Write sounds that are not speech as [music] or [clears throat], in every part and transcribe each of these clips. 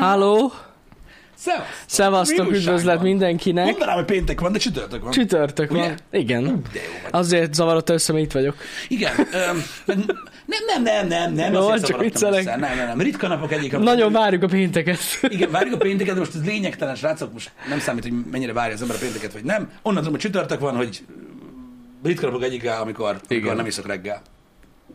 Halló! Szevasztok! Szevasztok, üdvözlet van? mindenkinek! Mondanám, hogy péntek van, de csütörtök van. Csütörtök Ugye? van. Igen. De jó vagy. Azért zavarodta össze, mert itt vagyok. Igen. öm, nem, nem, nem, nem, nem. Jó, azért csak viccelek. össze. Nem, nem, nem. Ritka napok egyik. amikor- Nagyon várjuk a pénteket. Igen, várjuk a [laughs] pénteket, de most ez lényegtelen, srácok, most nem számít, hogy mennyire várja az ember a pénteket, vagy nem. Onnan tudom, hogy csütörtök van, hogy ritka napok egyik, amikor, amikor nem iszok reggel.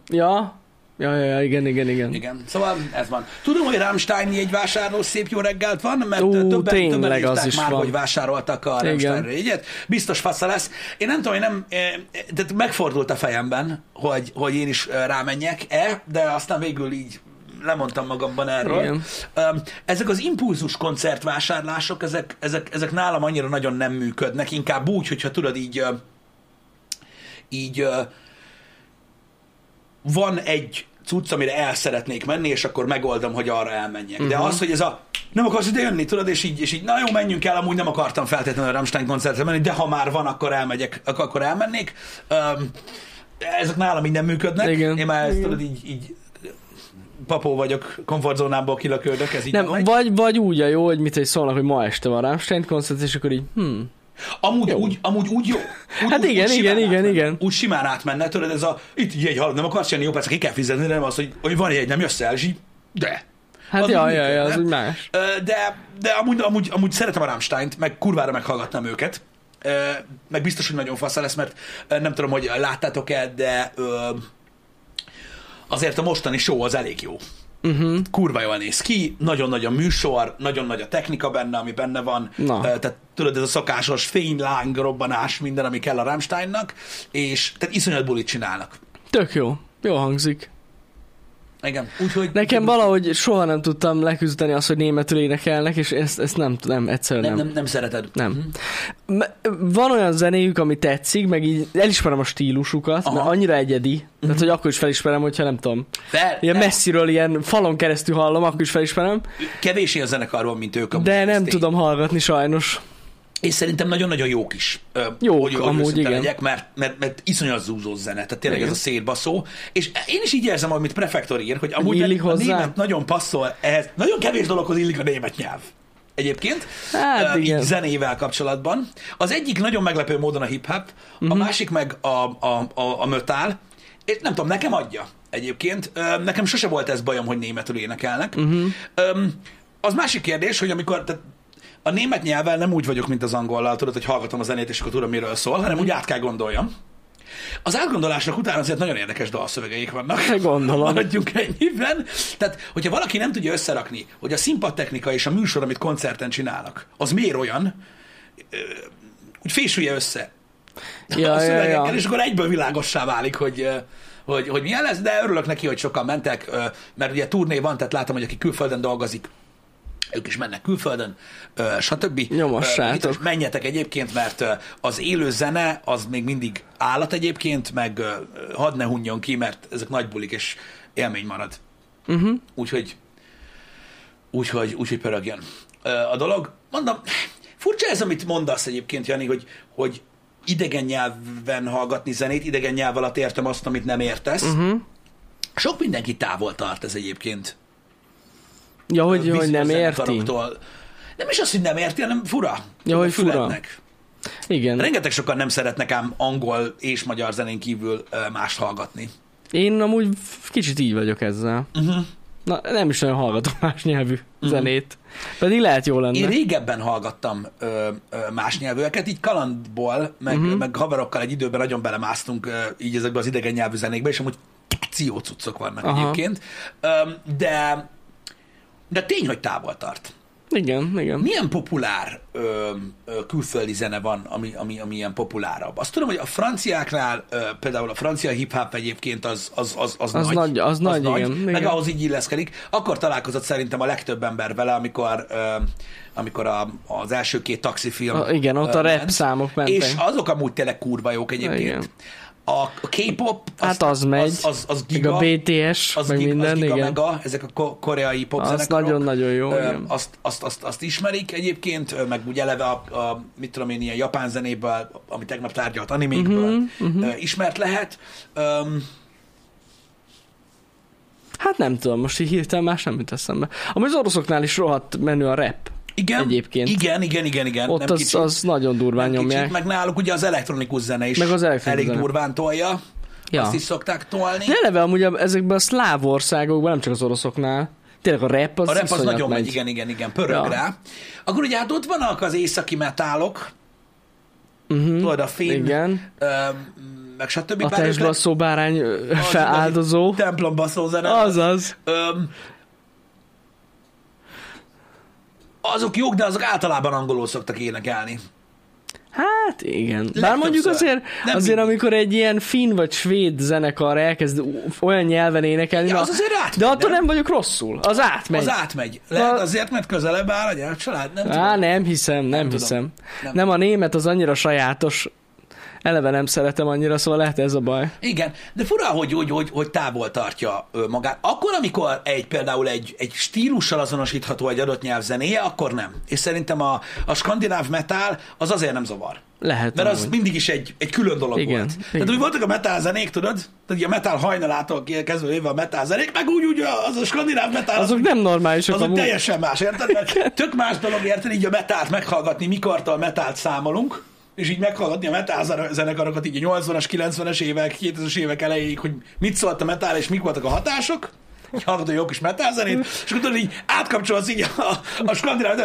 Ja? Ja, ja, ja, igen, igen, igen. Igen, szóval ez van. Tudom, hogy Rammstein egy vásárló szép jó reggelt van, mert Ú, többen, tényleg többen az is már, van. hogy vásároltak a Igen. Rammsteinre egyet. Biztos fasza lesz. Én nem tudom, hogy nem, eh, tehát megfordult a fejemben, hogy, hogy én is eh, rámenjek-e, de aztán végül így lemondtam magamban erről. Igen. Ezek az impulzus koncertvásárlások, ezek, ezek, ezek nálam annyira nagyon nem működnek, inkább úgy, hogyha tudod így, így van egy cucc, amire el szeretnék menni, és akkor megoldom, hogy arra elmenjek. Uh-huh. De az, hogy ez a nem akarsz ide jönni, tudod, és így, és így, na jó, menjünk el, amúgy nem akartam feltétlenül a Rammstein koncertre menni, de ha már van, akkor elmegyek, ak- akkor elmennék. Um, ezek nálam nem működnek. Igen. Én már ezt tudod, így, így papó vagyok, komfortzónámból kilökördök, ez így Nem, nem vagy, vagy úgy a jó, hogy mit hogy szólnak, hogy ma este van Rammstein koncert, és akkor így, hm, Amúgy Jó. úgy, amúgy úgy jó. Úgy, Hát úgy, igen, úgy igen, igen, átmenne. igen. Úgy simán átmenne, tudod, ez a, itt így egy halad, nem akarsz jönni, jó, persze ki kell fizetni, nem az, hogy, hogy van egy, nem jössz el, így, de. hát Az ja, úgy ja, ja, az úgy más. De, de amúgy, amúgy, amúgy szeretem a Rammsteint, meg kurvára meghallgatnám őket. Meg biztos, hogy nagyon fasza lesz, mert nem tudom, hogy láttátok-e, de azért a mostani show az elég jó. Uh-huh. Kurva jól néz ki, nagyon nagy a műsor, nagyon nagy a technika benne, ami benne van. Na. Tehát tudod, ez a szokásos fényláng, robbanás, minden, ami kell a Rammsteinnak, és tehát iszonyat bulit csinálnak. Tök jó. Jó hangzik. Igen, úgyhogy... Nekem valahogy soha nem tudtam leküzdeni azt, hogy németül énekelnek, és ezt, ezt nem tudom, egyszerűen nem, nem. nem, nem szereted. Nem. Mhm. M- Van olyan zenéjük, ami tetszik, meg így elismerem a stílusukat, Aha. mert annyira egyedi, tehát hogy akkor is felismerem, hogyha nem tudom. Fel, Ilyen nem. messziről, ilyen falon keresztül hallom, akkor is felismerem, Kevésé a zenekarban, mint ők. de nem tudom hallgatni sajnos. És szerintem nagyon-nagyon jók is. Ö, Jók, hogy, hogy amúgy igen. Legyek, mert, mert, mert iszonyat zúzós zene, tehát tényleg Igen. ez a szétbaszó. És én is így érzem, amit Prefektor ír, hogy amúgy Illik a hozzá? német nagyon passzol ehhez. Nagyon kevés dologhoz illik a német nyelv. Egyébként, Hát igen. így zenével kapcsolatban. Az egyik nagyon meglepő módon a hip-hop, Mhm. uh-huh. a másik meg a, a, a, a mötál. És nem tudom, nekem adja egyébként. Ö, Nekem sose volt ez bajom, hogy németül énekelnek. Mhm. Uh-huh. Az másik kérdés, hogy amikor tehát a német nyelvvel nem úgy vagyok, mint az angollal, tudod, hogy hallgatom a zenét, és akkor tudom, miről szól, hanem úgy át kell gondoljam. Az átgondolásnak után azért nagyon érdekes dalszövegeik vannak. Gondolom. Maradjunk ennyiben. Tehát, hogyha valaki nem tudja összerakni, hogy a színpadtechnika és a műsor, amit koncerten csinálnak, az miért olyan, úgy fésülje össze Ja, a ja, szövegekkel, ja. és akkor egyből világossá válik, hogy, hogy, hogy milyen lesz, de örülök neki, hogy sokan mentek, mert ugye turné van, tehát látom, hogy aki külföldön dolgozik, ők is mennek külföldön, stb. Nyomassátok. Menjetek egyébként, mert az élő zene az még mindig állat egyébként, meg hadd ne hunjon ki, mert ezek nagy bulik, és élmény marad. Uh-huh. Úgyhogy, úgyhogy, úgyhogy pörögjön a dolog. Mondom, furcsa ez, amit mondasz egyébként, Jani, hogy, hogy idegen nyelven hallgatni zenét, idegen nyelv alatt értem azt, amit nem értesz. Uh-huh. Sok mindenki távol tart ez egyébként. Ja, hogy, hogy nem érti. Nem is az, hogy nem érti, hanem fura. Ja, hogy A fura. Igen. Rengeteg sokan nem szeretnek ám angol és magyar zenén kívül ö, mást hallgatni. Én amúgy kicsit így vagyok ezzel. Uh-huh. Na, nem is nagyon hallgatom más nyelvű zenét. Pedig lehet jó lenne. Én régebben hallgattam ö, ö, más nyelvűeket, így kalandból, meg, uh-huh. meg haverokkal egy időben nagyon belemásztunk ö, így ezekbe az idegen nyelvű zenékbe, és amúgy ció cuccok vannak Aha. egyébként. Öm, de, de tény, hogy távol tart. Igen, igen. Milyen populár ö, ö, külföldi zene van, ami, ami, ami ilyen populárabb? Azt tudom, hogy a franciáknál, ö, például a francia hip-hop egyébként az, az, az, az, Az nagy, nagy- az nagy, igen, meg igen. ahhoz így illeszkedik. Akkor találkozott szerintem a legtöbb ember vele, amikor, ö, amikor a, az első két taxifilm A, igen, ott ö, a rap ment. számok mentek. És azok amúgy tényleg kurva jók egyébként. Igen. A, K-pop, Hát az megy. Az, az, az meg giga, a BTS, az, meg giga, minden, az giga igen. mega, ezek a ko- koreai pop Az nagyon-nagyon jó, Ö, igen. Azt, azt, azt, azt ismerik egyébként, meg úgy eleve a, a mit tudom én, ilyen japán zenéből, ami tegnap tárgyalt animékből uh-huh, uh-huh. ismert lehet. Um, Hát nem tudom, most így hirtelen más nem jut eszembe. Amúgy az oroszoknál is rohadt menő a rap. Igen, Egyébként. Igen, igen, igen, igen. Ott nem az, kicsit. az nagyon durván Nem nyomják. Kicsit, meg náluk ugye az elektronikus zene is Meg az elég zene. durván tolja. Ja. Azt is szokták tolni. De eleve amúgy ezekben a szláv országokban, nem csak az oroszoknál, tényleg a rap az a rap az nagyon megy, igen, igen, igen, pörög Ja. rá. Akkor ugye hát ott vannak az északi metálok, Uh-huh. tudod, a finn, Igen. ö, meg stb. A testbasszó bárány feláldozó. igazi Templombaszó zene. Azaz. Öm, azok jók, de azok általában angolul szoktak énekelni. Hát igen. Bár mondjuk azért, Nem azért mindig. amikor egy ilyen finn vagy svéd zenekar elkezd olyan nyelven énekelni, Ja, az azért átmegy, de attól nem? nem vagyok rosszul. Az átmegy. Az átmegy. Lehet azért, mert közelebb áll a gyercsalád, nem Á, tudom. nem hiszem, nem, Nem tudom. hiszem. Nem. Nem. nem, a német az annyira sajátos, eleve nem szeretem annyira, szóval lehet ez a baj. Igen, de fura, hogy, hogy, hogy, hogy távol tartja magát. Akkor, amikor egy például egy, egy stílussal azonosítható egy adott nyelv zenéje, akkor nem. És szerintem a, a skandináv metal az azért nem zavar. Lehet Mert az mindig is egy, egy külön dolog Igen, volt. igen. Tehát úgy voltak a metal zenék, tudod? Tehát a metal hajnalától kezdve éve a metal zenék, meg úgy, úgy az a skandináv metal, Azok nem normálisak azok amúgy. teljesen más, érted? Mert tök más dolog, érted? Így a metált meghallgatni, mikortól metált számolunk, és így meghallgatni a metal zene- zenekarokat így a 80-as, 90-es évek, 2000-es évek elejéig, hogy mit szólt a metal, és mik voltak a hatások, így hallgatod jó kis metal zenét, és akkor tudod, így átkapcsolsz így a, a skandináv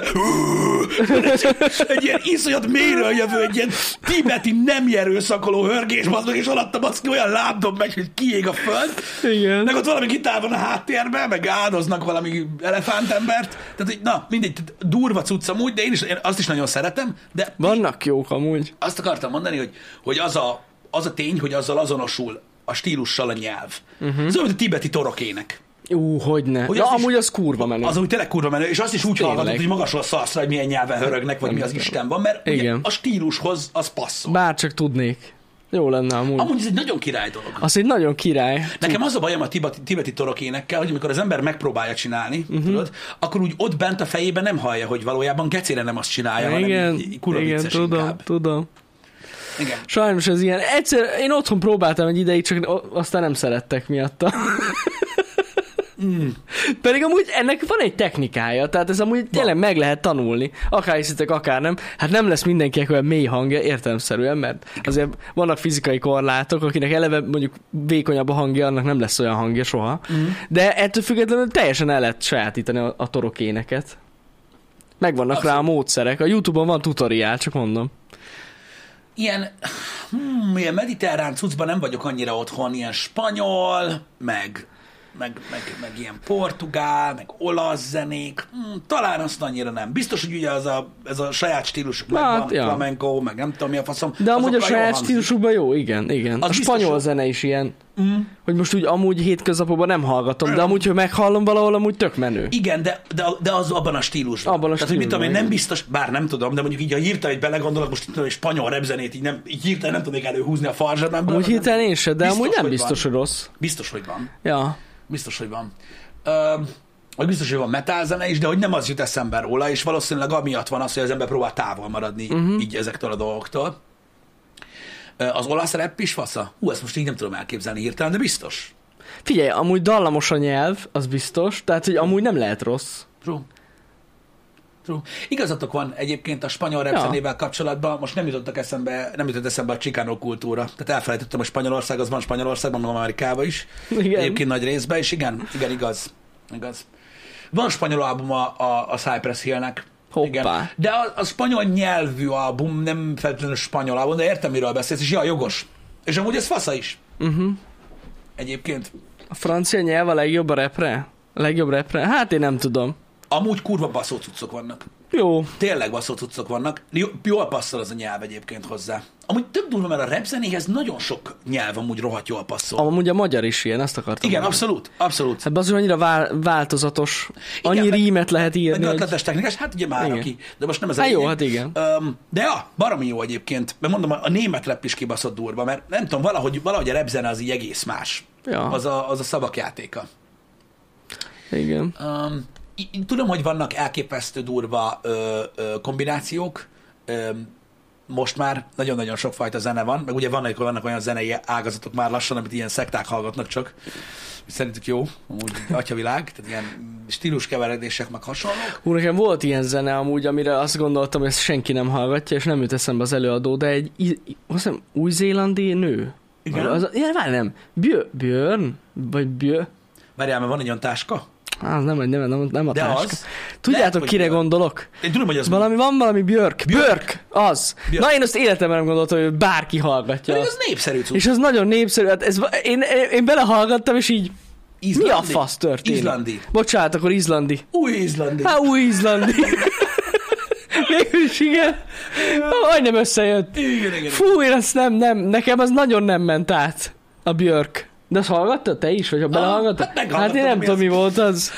egy ilyen iszonyat mélyről jövő, egy ilyen tibeti nem erőszakoló hörgés, bazd meg, és alatta baszki olyan lábdob megy, hogy kiég a föld. Igen. Meg ott valami gitár van a háttérben, meg áldoznak valami elefántembert. Tehát, hogy na, mindegy, durva cucc amúgy, de én, is, én azt is nagyon szeretem, de Vannak jók amúgy. azt akartam mondani, hogy, hogy az, a, az a tény, hogy azzal azonosul a stílussal a nyelv. Uh-huh. Ez olyan, mint a tibeti torokének. Ú. Hogy Na, az is- amúgy az kurva menő. Az úgy tényleg kurva menő, és azt is úgy hallgatod, hogy magasról szarszra, hogy milyen nyelven hörögnek, vagy mi az Isten van, mert ugye Igen. a stílushoz az passzol. Bár csak tudnék. Jó lenne amúgy. Amúgy ez egy nagyon király dolog. Az egy nagyon király. Nekem az a bajom a tibeti, tibeti torokénekkel, hogy amikor az ember megpróbálja csinálni, uh-huh. tudod, akkor úgy ott bent a fejében nem hallja, hogy valójában gecére nem azt csinálja, hanem igen, így, így igen, tudom, inkább. tudom. Igen. Sajnos ez ilyen. Egyszer én otthon próbáltam egy ideig, csak aztán nem szerettek miatta. [laughs] Mm. [laughs] Pedig amúgy ennek van egy technikája, tehát ez amúgy tényleg meg lehet tanulni. Akár hiszitek, akár nem. Hát nem lesz mindenkinek olyan mély hangja, értelemszerűen, mert azért vannak fizikai korlátok, akinek eleve mondjuk vékonyabb a hangja, annak nem lesz olyan hangja soha. Mm. De ettől függetlenül teljesen el lehet sajátítani a, a torokéneket. Megvannak rá a módszerek. A Youtube-on van tutoriál, csak mondom. Ilyen, hmm, ilyen mediterrán cuccban nem vagyok annyira otthon, ilyen spanyol, meg, meg, meg, meg ilyen portugál, meg olasz zenék, hmm, talán azt annyira nem. Biztos, hogy ugye az a, ez a saját stílusuk Hát, megvan, ja. flamenco, meg nem tudom mi a faszom. De amúgy a saját stílusukban jó, igen, igen. Az a biztos, spanyol hogy- zene is ilyen, Mm. hogy most úgy amúgy hétköznapokban nem hallgatom, de Nem. amúgy, hogy meghallom valahol, amúgy tök menő. Igen, de, de, de az abban a stílusban. Abban a Tehát, hogy mit tudom én, stílusban, nem biztos, bár nem tudom, de mondjuk így, ha hirtelen egy belegondolok, most tudom, egy spanyol repzenét, így, nem, így hirtelen nem tudnék előhúzni a farzsebemből. Amúgy hirtelen én se, de Biztos, amúgy nem hogy biztos, van. hogy rossz. Biztos, hogy van. Ja. Biztos, hogy van. Ö, vagy biztos, hogy van metal zene is, de hogy nem az jut eszembe róla, és valószínűleg amiatt van az, hogy az ember próbál távol maradni uh-huh. így ezektől a dolgoktól. Az olasz rap is fasza? Hú, ezt most így nem tudom elképzelni hirtelen, de biztos. Figyelj, amúgy dallamos a nyelv, az biztos, tehát hogy amúgy nem lehet rossz. True. True. Igazatok van egyébként a spanyol rap Ja. kapcsolatban, most nem jutottak eszembe, nem jutott eszembe a Chicano kultúra. Tehát elfelejtettem, hogy Spanyolország az van Spanyolországban, meg Amerikában is. Igen. Egyébként nagy részben, és igen, igen, igaz. igaz. Van spanyol album a, a, a Cypress Hillnek. Hoppá. Igen. De a, a spanyol nyelvű album, nem feltétlenül spanyol album, de értem, miről beszélsz, és ja, jogos. És amúgy ez fasza is. Uh-huh. Egyébként. A francia nyelv a legjobb repre? A legjobb repre? Hát én nem tudom. Amúgy kurva baszó cuccok vannak. Jó. Tényleg baszó cuccok vannak. Jó, jól passzol az a nyelv egyébként hozzá. Amúgy több durva, mert a rap zenéhez nagyon sok nyelv amúgy rohadt jól passzol. Amúgy a magyar is ilyen, azt akartam Igen, mondani. abszolút, abszolút. Hát az annyira vál- változatos. Annyi meg- rímet lehet Meg írni, hogy... ötletes technikás, hát ugye már Igen. aki. De most nem ez a Hát jó, hát igen. Öm, de ja, baromi jó egyébként. Mert mondom, a német rap is kibaszott durva, mert nem tudom, valahogy, valahogy a rap zene az így egész más. Ja. Az, a, az a szavak játéka. Igen. Um, í- tudom, hogy vannak elképesztő durva ö, ö, kombinációk, ö, most már nagyon-nagyon sokfajta zene van, meg ugye vannak, vannak olyan zenei ágazatok már lassan, amit ilyen szekták hallgatnak csak, szerintük jó, amúgy atyavilág, tehát ilyen stíluskeveredések, meg hasonlók. Hú, nekem volt ilyen zene amúgy, amire azt gondoltam, hogy ezt senki nem hallgatja, és nem jut eszembe az előadó, de egy, azt hiszem, új-zélandi nő. Igen? Az, ja, várj, nem. Bjö, Björn? Vagy Bjö? Várjál, mert van egy olyan táska. Az nem, nem, nem, nem a De táska. az. Tudjátok, Lehet, kire Björn. gondolok? Én tudom, hogy az Valami, van valami Björk. Björk. Björk. Az. Björk. Na én azt életemben nem gondoltam, hogy bárki hallgatja. Azt. az népszerű cucc. És az nagyon népszerű. Hát ez, én, én belehallgattam, és így mi a Izlandi. fasz történik? Izlandi. Bocsánat, akkor izlandi. Új izlandi. Hát új izlandi. [laughs] Végülis igen. Majdnem összejött. Igen, igen. Fú, én azt nem, nem, nekem az nagyon nem ment át. A Björk. De azt hallgattad te is, vagy ha belehallgattad? hát hát én nem tudom, mi volt az.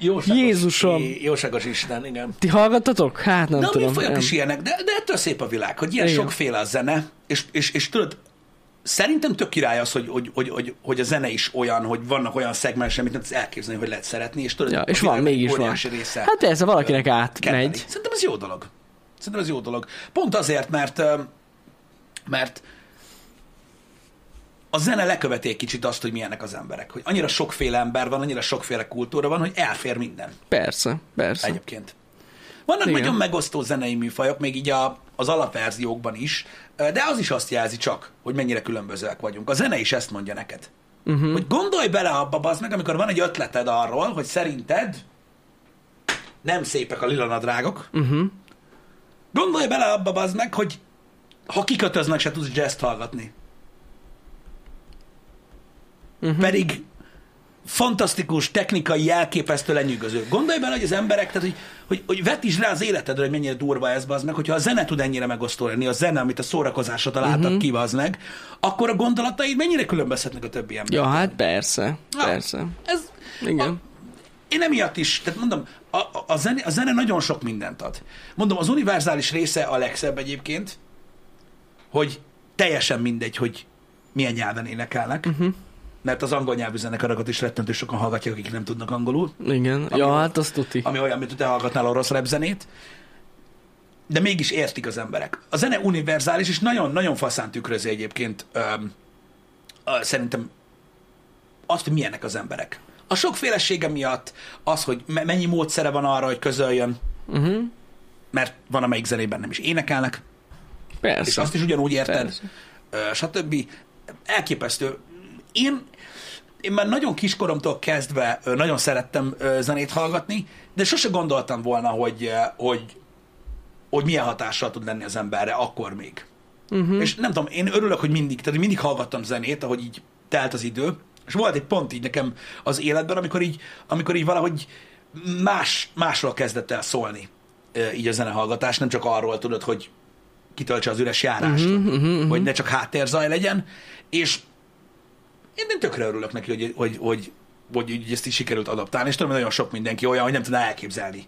Jóságos, Jézusom. Jóságos Isten, igen. Ti hallgattatok? Hát nem De a tudom. nem. is ilyenek, de, de ettől szép a világ, hogy ilyen Igen. sokféle a zene, és, és, és tudod, szerintem tök király az, hogy, hogy, hogy, hogy, hogy a zene is olyan, hogy vannak olyan szegmensek, amit nem tudsz elképzelni, hogy lehet szeretni, és tudod, Ja, a és van, mégis van. Része Hát persze, valakinek kedveli. átmegy. Szerintem ez jó dolog. Szerintem ez jó dolog. Pont azért, mert ö, mert a zene leköveti egy kicsit azt, hogy milyenek az emberek. Hogy annyira sokféle ember van, annyira sokféle kultúra van, hogy elfér minden. Persze, persze. Egyébként. Vannak Igen. nagyon megosztó zenei műfajok, még így a, az alapverziókban is, de az is azt jelzi csak, hogy mennyire különbözőek vagyunk. A zene is ezt mondja neked. Uh-huh. Hogy gondolj bele abba, bazd meg, amikor van egy ötleted arról, hogy szerinted nem szépek a lilanadrágok. Uh-huh. Gondolj bele abba, bazd meg, hogy ha kikötöznek, se tudsz jazz hallgatni. Uh-huh. Pedig fantasztikus, technikai, elképesztő, lenyűgöző. Gondolj bele, hogy az emberek, tehát hogy, hogy, hogy vetítsd rá az életedre, hogy mennyire durva ez, bazd meg, hogyha a zene tud ennyire megosztó lenni, a zene, amit a szórakozásra találtak uh-huh. ki, bazd meg, akkor a gondolataid mennyire különbözhetnek a többi ember. Ja, hát persze, Ja, persze. Ez, Igen. A, én emiatt is, tehát mondom, a, a, a, zene, a zene nagyon sok mindent ad. Mondom, az univerzális része a legszebb egyébként, hogy teljesen mindegy, hogy milyen nyelven énekelnek, uh-huh. Mert az angol nyelvű zenekarokat is rettentő sokan hallgatják, akik nem tudnak angolul, Igen. Ami- Ja, hát azt tuti. ami olyan, mint hogy te hallgatnál orosz rap zenét, de mégis értik az emberek. A zene univerzális, és nagyon-nagyon faszán tükrözi egyébként öm, ö, szerintem azt, hogy milyenek az emberek. A sokfélesége miatt az, hogy me- mennyi módszere van arra, hogy közöljön, Uh-huh. mert van, amelyik zenében nem is énekelnek, és Persze. azt is ugyanúgy érted, Persze. stb. Elképesztő. Én, én már nagyon kiskoromtól kezdve nagyon szerettem zenét hallgatni, de sose gondoltam volna, hogy, hogy, hogy milyen hatással tud lenni az emberre akkor még. Uh-huh. És nem tudom, én örülök, hogy mindig, tehát mindig hallgattam zenét, ahogy így telt az idő, és volt egy pont így nekem az életben, amikor így, amikor így valahogy más, másról kezdett el szólni így a zenehallgatás, nem csak arról tudod, hogy kitöltse az üres járást, uh-huh, uh-huh, uh-huh. hogy ne csak háttérzaj legyen, és én, én tökre örülök neki, hogy, hogy, hogy, hogy, hogy ezt is sikerült adaptálni, és tudom, hogy nagyon sok mindenki olyan, hogy nem tudná elképzelni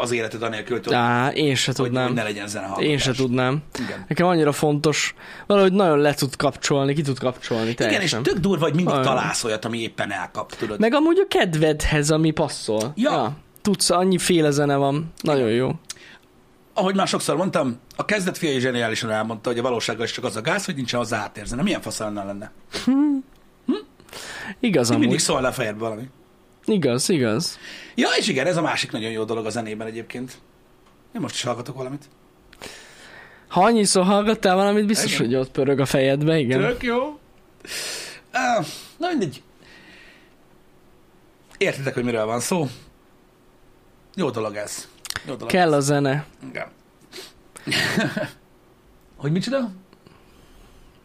az életet anélkül, hogy, Á, én se hogy, tudnám. hogy ne legyen zenehallgatás. Én se tudnám. Igen. Nekem annyira fontos, valahogy nagyon le tud kapcsolni, ki tud kapcsolni Igen, és teljesen. tök durva, hogy mindig Olyan. találsz olyat, ami éppen elkap, tudod. Meg amúgy a kedvedhez, ami passzol. Ja. Tudsz, annyi féle zene van. Nagyon jó. Ahogy már sokszor mondtam, a kezdet fiai zseniálisan elmondta, hogy a valósággal is csak az a gáz, hogy nincsen hozzá háttérzene. Milyen fasz lenne lenne? Igaz Mindig amúgy. szólna a fejedbe valami. Igaz, igaz. Ja, és igen, ez a másik nagyon jó dolog a zenében egyébként. Én most is hallgatok valamit. Ha annyiszor hallgattál valamit, biztos, Igen. hogy ott pörög a fejedbe, igen. Tök jó. Uh, na mindegy. Értitek, hogy miről van szó? Jó dolog ez. Jó dolog Kell a zene. Igen. [laughs] hogy micsoda?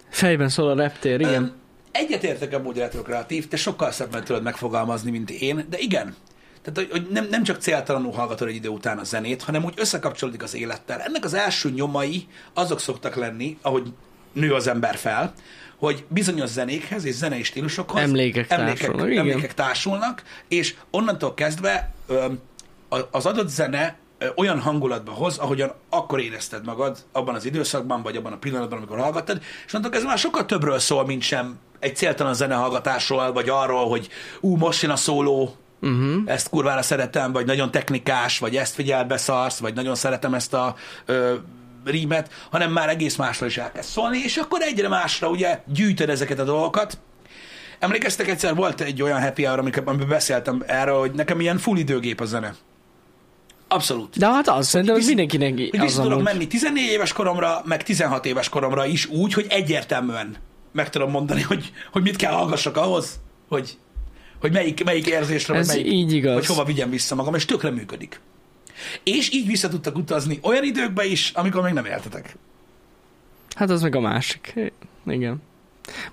Fejben szól a reptér, igen. Öm, Egyetértek amúgy retrokreatív, te sokkal szebben tudod megfogalmazni, mint én, de igen. Tehát, hogy- nem, nem csak céltalanul hallgatod egy idő után a zenét, hanem úgy összekapcsolódik az élettel. Ennek az első nyomai azok szoktak lenni, ahogy nő az ember fel, hogy bizonyos zenékhez és zenei stílusokhoz Emlékek emlékek, társulnak, igen. emlékek társulnak, és onnantól kezdve az adott zene olyan hangulatba hoz, ahogyan akkor érezted magad abban az időszakban, vagy abban a pillanatban, amikor hallgattad, és onnantól kezdve már sokkal többről szól, mint sem egy céltalan zenehallgatásról, vagy arról, hogy ú, most jön a szóló, uh-huh. ezt kurvára szeretem, vagy nagyon technikás, vagy ezt figyel beszarsz, vagy nagyon szeretem ezt a ö, rímet, hanem már egész másról is elkezd szólni, és akkor egyre másra ugye gyűjtöd ezeket a dolgokat, Emlékeztek egyszer, volt egy olyan happy hour, amikor- amiben beszéltem erről, hogy nekem ilyen full időgép a zene. Abszolút. De hát az, szerintem ez mindenkinek Hogy az vissza tudok menni 14 éves koromra, meg 16 éves koromra is úgy, hogy egyértelműen meg tudom mondani, hogy, hogy mit kell hallgassak ahhoz, hogy, hogy melyik, melyik érzésre, vagy Ez melyik, így igaz. hogy hova vigyem vissza magam, és tökre működik. És így vissza tudtak utazni olyan időkbe is, amikor még nem éltetek. Hát az meg a másik. Igen.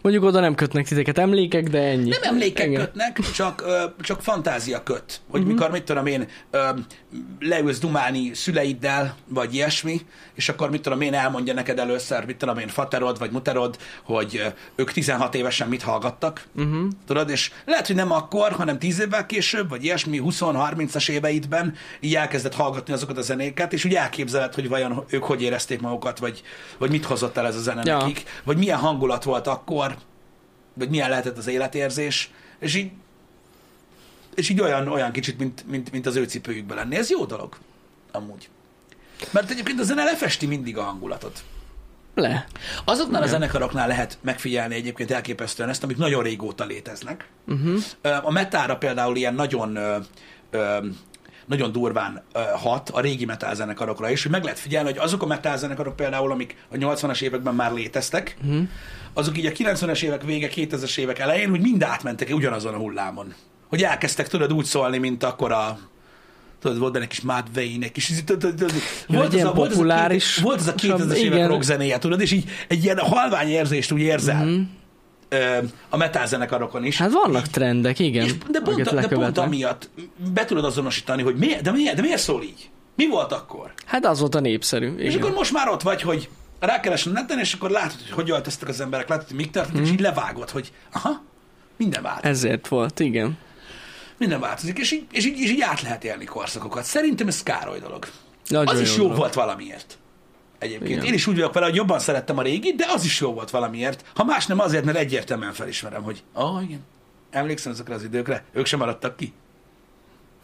Mondjuk oda nem kötnek titeket emlékek, de ennyi. Nem emlékek Igen. kötnek, csak, ö, csak fantázia köt. Hogy uh-huh. mikor, mit tudom én, ö, leülsz dumálni szüleiddel, vagy ilyesmi, és akkor mit tudom én, elmondja neked először, mit tudom én, faterod, vagy muterod, hogy ö, ők 16 évesen mit hallgattak. Uh-huh. Tudod, és lehet, hogy nem akkor, hanem 10 évvel később, vagy ilyesmi, 20-30-as éveidben így elkezdett hallgatni azokat a zenéket, és úgy elképzeled, hogy vajon ők hogy érezték magukat, vagy, vagy mit hozott el ez a zene Ja. nekik, vagy milyen hangulat volt akkor, vagy milyen lehetett az életérzés, és így, és így olyan, olyan kicsit, mint, mint, mint az ő cipőjükben lenni. Ez jó dolog, amúgy. Mert egyébként a zene lefesti mindig a hangulatot. Le. Azoknál a zenekaroknál lehet megfigyelni egyébként elképesztően ezt, amik nagyon régóta léteznek. Uh-huh. A metára például ilyen nagyon, ö, ö, nagyon durván ö, hat a régi metal zenekarokra is, hogy meg lehet figyelni, hogy azok a metal zenekarok például, amik a 80-as években már léteztek, uh-huh. azok így a 90-es évek vége, 2000-es évek elején, hogy mind átmentek ugyanazon a hullámon. Hogy elkezdtek tudod úgy szólni, mint akkor a tudod, volt benne kis Matt Wayne, egy kis, tudod, volt, az a, volt, az a, populáris- volt az a 2000-es évek igen. rock zenéje, tudod, és így egy ilyen halvány érzést úgy érzel Mhm. A metal zenekarokon is. Hát vannak trendek, igen. és, de, pont, de pont amiatt be tudod azonosítani, hogy miért, de, miért, de miért szól így? Mi volt akkor? Hát az volt a népszerű. És Igen. akkor most már ott vagy, hogy rákeresel a neten, és akkor látod, hogy hogy öltöztek az emberek, látod, hogy mik történt, Mhm. és így levágod, hogy aha, minden változik. Ezért volt, igen. Minden változik, és így, és, így, és így át lehet élni korszakokat. Szerintem ez Károly dolog. Nagyon az is jó dolog. volt valamiért. Egyébként. Igen. Én is úgy vagyok vele, hogy jobban szerettem a régit, de az is jó volt valamiért. Ha más nem azért, mert egyértelműen felismerem, hogy ah, igen, emlékszem ezekre az időkre, ők sem maradtak ki.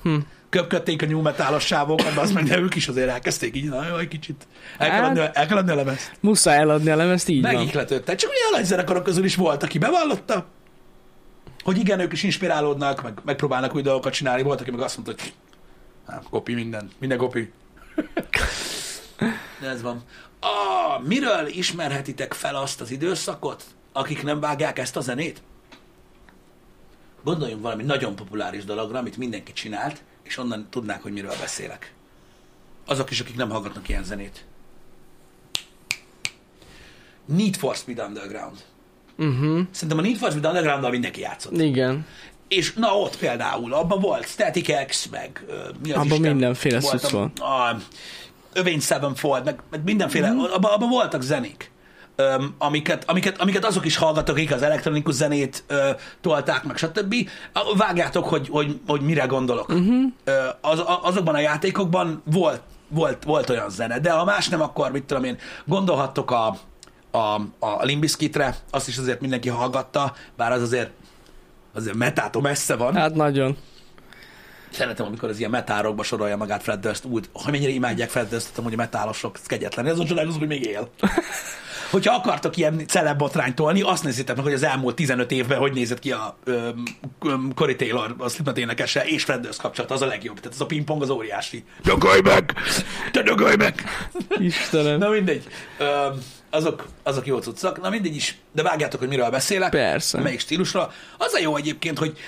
Hm. Köpködték a new metalos sávokat, az meg, de ők is azért elkezdték így, na jó, egy kicsit. El kell, Hát- adni, el kell adni a lemezt. Muszáj eladni a lemezt, így. Megihletődtek. Csak ugye a nagy zenekarok közül is volt, aki bevallotta, hogy igen, ők is inspirálódnak, meg megpróbálnak új dolgokat csinálni. Volt, aki meg azt mondta, hogy hát, kopi minden, minden kopi. De ez van. A, miről ismerhetitek fel azt az időszakot, akik nem vágják ezt a zenét? Gondoljunk valami nagyon populáris dologra, amit mindenki csinált, és onnan tudnák, hogy miről beszélek. Azok is, akik nem hallgatnak ilyen zenét. Need for Speed Underground. Uh-huh. Szerintem a Need for Speed underground mindenki játszott. Igen. És na ott például, abban volt Static X, meg ö, mi az Abban mindenféle volt cucc a- volt. A, Övény Sevenfold, meg, meg mindenféle, mm. abban abba voltak zenék. Öm, amiket, amiket, amiket azok is hallgattak, akik az elektronikus zenét ö, tolták, meg stb. Vágjátok, hogy, hogy, hogy mire gondolok. Uh-huh. Ö, az, azokban a játékokban volt, volt, volt olyan zene, de ha más nem, akkor mit tudom én, gondolhattok a, a, a Limbiskitre, azt is azért mindenki hallgatta, bár az azért azért metától messze van. Hát nagyon. Szeretem, amikor az ilyen metárokba sorolja magát Fred Durst úgy, hogy mennyire imádják Fred Durst, hogy a metálosok, ez kegyetlen. Ez a csodálkozó, hogy még él. [laughs] Hogyha akartok ilyen celeb botrányt tolni, azt nézzétek meg, hogy az elmúlt 15 évben hogy nézett ki a um, um, Cory Taylor, a Slipknot énekese, és Fred Durst kapcsolata, az a legjobb. Tehát ez a pingpong az óriási. Dögölj meg! Te dögölj meg! Istenem. Na mindegy. Öm, azok, azok jó cuccok. Na mindegy is. De vágjátok, hogy miről beszélek. Persze. Melyik stílusra. Az a jó egyébként, hogy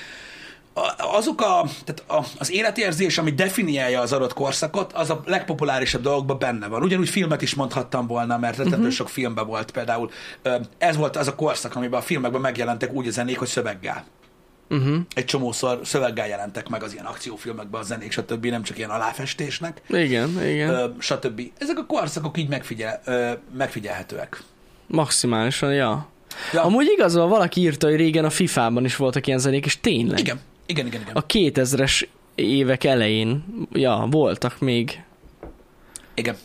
azok a, tehát a, az életérzés, ami definiálja az adott korszakot, az a legpopulárisabb dolgokban benne van. Ugyanúgy filmet is mondhattam volna, mert rettentő uh-huh. sok filmben volt például. Ez volt az a korszak, amiben a filmekben megjelentek úgy a zenék, hogy szöveggel. Uh-huh. Egy csomószor szöveggel jelentek meg az ilyen akciófilmekben a zenék, stb. Nem csak ilyen aláfestésnek Igen, igen. ö, stb. Ezek a korszakok így megfigyel, ö, megfigyelhetőek. Maximálisan, ja. Ja. Amúgy igazol, valaki írta, hogy régen a FIFA-ban is voltak ilyen zenék, és tényleg. Igen, igen, igen, igen. A 2000-es évek elején, ja, voltak még. Igen.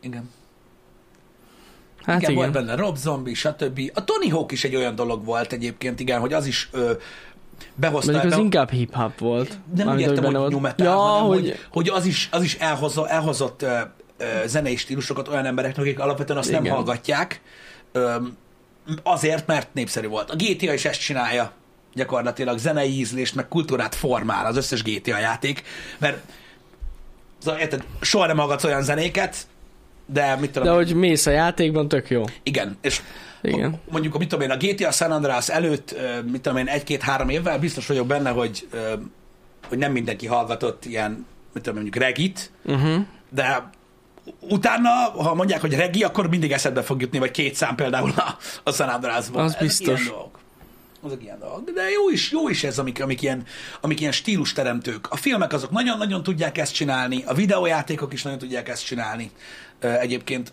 Igen. Hát igen, igen. volt benne Rob Zombie, stb. A Tony Hawk is egy olyan dolog volt egyébként, igen, hogy az is ö, behozta... Mondjuk az be- inkább hip-hop volt. nem úgy értem, hogy benne new metal, ja, hanem hogy... hogy, hogy az is, az is elhozott, elhozott ö, ö, zenei stílusokat olyan embereknek, akik alapvetően azt nem Igen. hallgatják, ö, azért, mert népszerű volt. A GTA is ezt csinálja gyakorlatilag zenei ízlést, meg kultúrát formál az összes GTA játék, mert érted, soha nem hallgatsz olyan zenéket, de mit tudom De hogy mész a játékban, tök jó. igen, és Igen. mondjuk, mit tudom én, a GTA San Andreas előtt, mit tudom én, egy-két-három évvel biztos vagyok benne, hogy, hogy nem mindenki hallgatott ilyen, mit tudom mondjuk regit, Uh-huh. de utána, ha mondják, hogy regi, akkor mindig eszedbe fog jutni, vagy két szám például a, a San Andreasban. Az biztos. Ilyen dolgok. Azok ilyen dolgok. De jó is, jó is ez, amik, amik, ilyen, amik ilyen stílusteremtők. A filmek azok nagyon-nagyon tudják ezt csinálni, a videójátékok is nagyon tudják ezt csinálni. Egyébként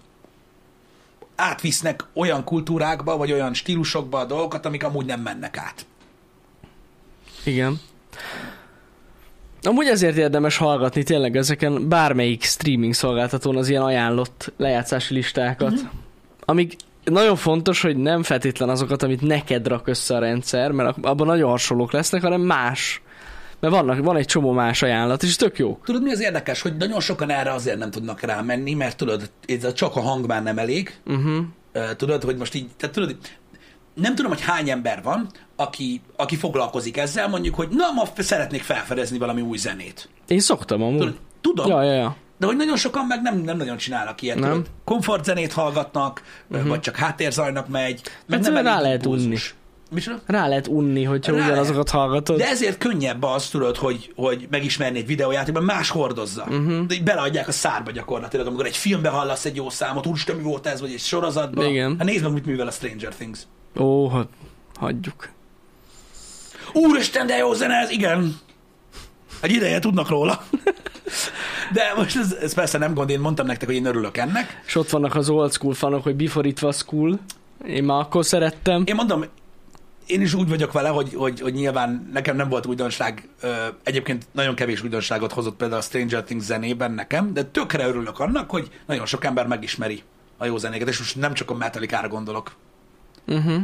átvisznek olyan kultúrákba, vagy olyan stílusokba a dolgokat, amik amúgy nem mennek át. Igen. Amúgy ezért érdemes hallgatni tényleg ezeken bármelyik streaming szolgáltatón az ilyen ajánlott lejátszási listákat. Mhm. Mm-hmm. Amíg nagyon fontos, hogy nem feltétlen azokat, amit neked rak össze a rendszer, mert abban nagyon hasonlók lesznek, hanem más. Mert vannak, van egy csomó más ajánlat, és tök jó. Tudod, mi az érdekes, hogy nagyon sokan erre azért nem tudnak rámenni, mert tudod, ez csak a hang már nem elég. Uh-huh. Tudod, hogy most így, tehát tudod, nem tudom, hogy hány ember van, aki, aki foglalkozik ezzel, mondjuk, hogy na, ma szeretnék felfedezni valami új zenét. Én szoktam amúgy. Tudod, tudom, Ja, ja, ja. De hogy nagyon sokan meg nem, nem nagyon csinálnak ilyet. Nem. Tudod, komfortzenét hallgatnak, uh-huh. vagy csak háttérzajnak megy, meg Hát nem rá lehet unni. Micsoda? Rá lehet unni, hogyha Rá ugyanazokat hallgatod. De ezért könnyebb az, tudod, hogy, hogy megismerni egy videójátékban, más hordozza. Uh-huh. De beleadják a szárba gyakorlatilag, amikor egy filmbe hallasz egy jó számot, úristen, mi volt ez, vagy egy sorozatban. Igen. Hát nézd meg, mit művel a Stranger Things. Ó, hát hagyjuk. Úristen, de jó zene ez, igen. Egy ideje tudnak róla. [laughs] De most ez, ez persze nem gond, én mondtam nektek, hogy én örülök ennek. És ott vannak az old school fanok, hogy before it was cool. Én már akkor szerettem. Én mondom, én is úgy vagyok vele, hogy, hogy, hogy nyilván nekem nem volt újdonság, egyébként nagyon kevés újdonságot hozott például a Stranger Things zenében nekem, de tökre örülök annak, hogy nagyon sok ember megismeri a jó zenéket, és most nem csak a Metallica-ra gondolok. Uh-huh.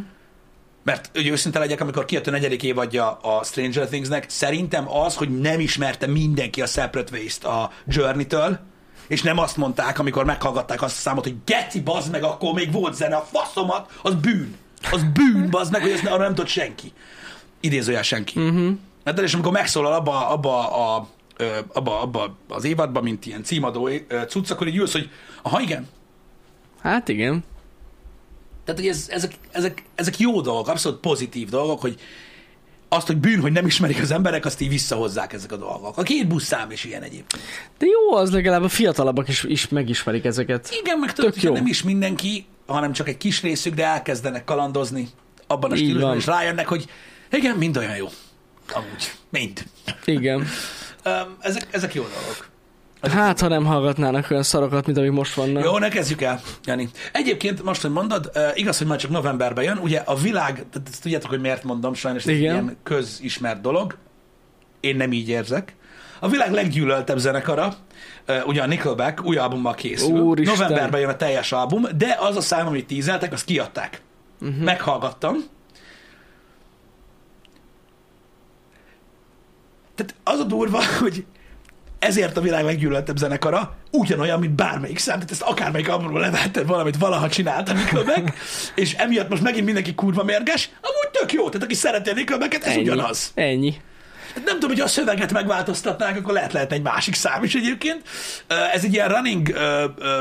Mert, hogy őszinte legyek, amikor kijött a negyedik évadja a Stranger Thingsnek, szerintem az, hogy nem ismerte mindenki a Separate Waste a Journey-től, és nem azt mondták, amikor meghallgatták azt a számot, hogy geci, bazd meg, akkor még volt zene, a faszomat, az bűn. Az bűn, bazd meg, hogy ezt arra nem tudott senki. Idézőjel senki. Uh-huh. Hát, és amikor megszólal abba, abba, a, abba, abba az évadban, mint ilyen címadó cucc, akkor így ülsz, hogy aha, igen, Hát igen. Tehát, hogy ez, ezek, ezek, ezek jó dolgok, abszolút pozitív dolgok, hogy azt, hogy bűn, hogy nem ismerik az emberek, azt így visszahozzák ezek a dolgok. A két buszszám is ilyen egyébként. De jó, az legalább a fiatalabbak is, is megismerik ezeket. Igen, meg tudod, hogy nem is mindenki, hanem csak egy kis részük, de elkezdenek kalandozni abban a Így stílusban, van. és rájönnek, hogy igen, mind olyan jó. Amúgy. Mind. Igen. Ezek, ezek jó dolgok. Hát, ha nem hallgatnának olyan szarokat, mint amik most vannak. Jó, ne kezdjük el, Jani. Egyébként most, hogy mondod, uh, igaz, hogy már csak novemberben jön, ugye a világ, tehát ezt tudjátok, hogy miért mondom, sajnos ez egy Igen. ilyen közismert dolog, én nem így érzek. A világ leggyűlöltebb zenekara, uh, ugye a Nickelback új albummal készül. Úristen. Novemberben jön a teljes album, de az a szám, amit tízeltek, azt kiadták. Uh-huh. Meghallgattam. Tehát az a durva, [laughs] hogy ezért a világ leggyűlöltebb zenekara ugyanolyan, mint bármelyik szám, tehát ezt akármelyik albumról levetted valamit, valaha csinálta Nickelback, [laughs] és emiatt most megint mindenki kurva mérges, amúgy tök jó, tehát aki szereti a Nickelbacket, ez Ennyi. ugyanaz. Ennyi. Hát Nem tudom, hogy a szöveget megváltoztatnák, akkor lehet lehetne egy másik szám is egyébként. Ez egy ilyen running ö, ö,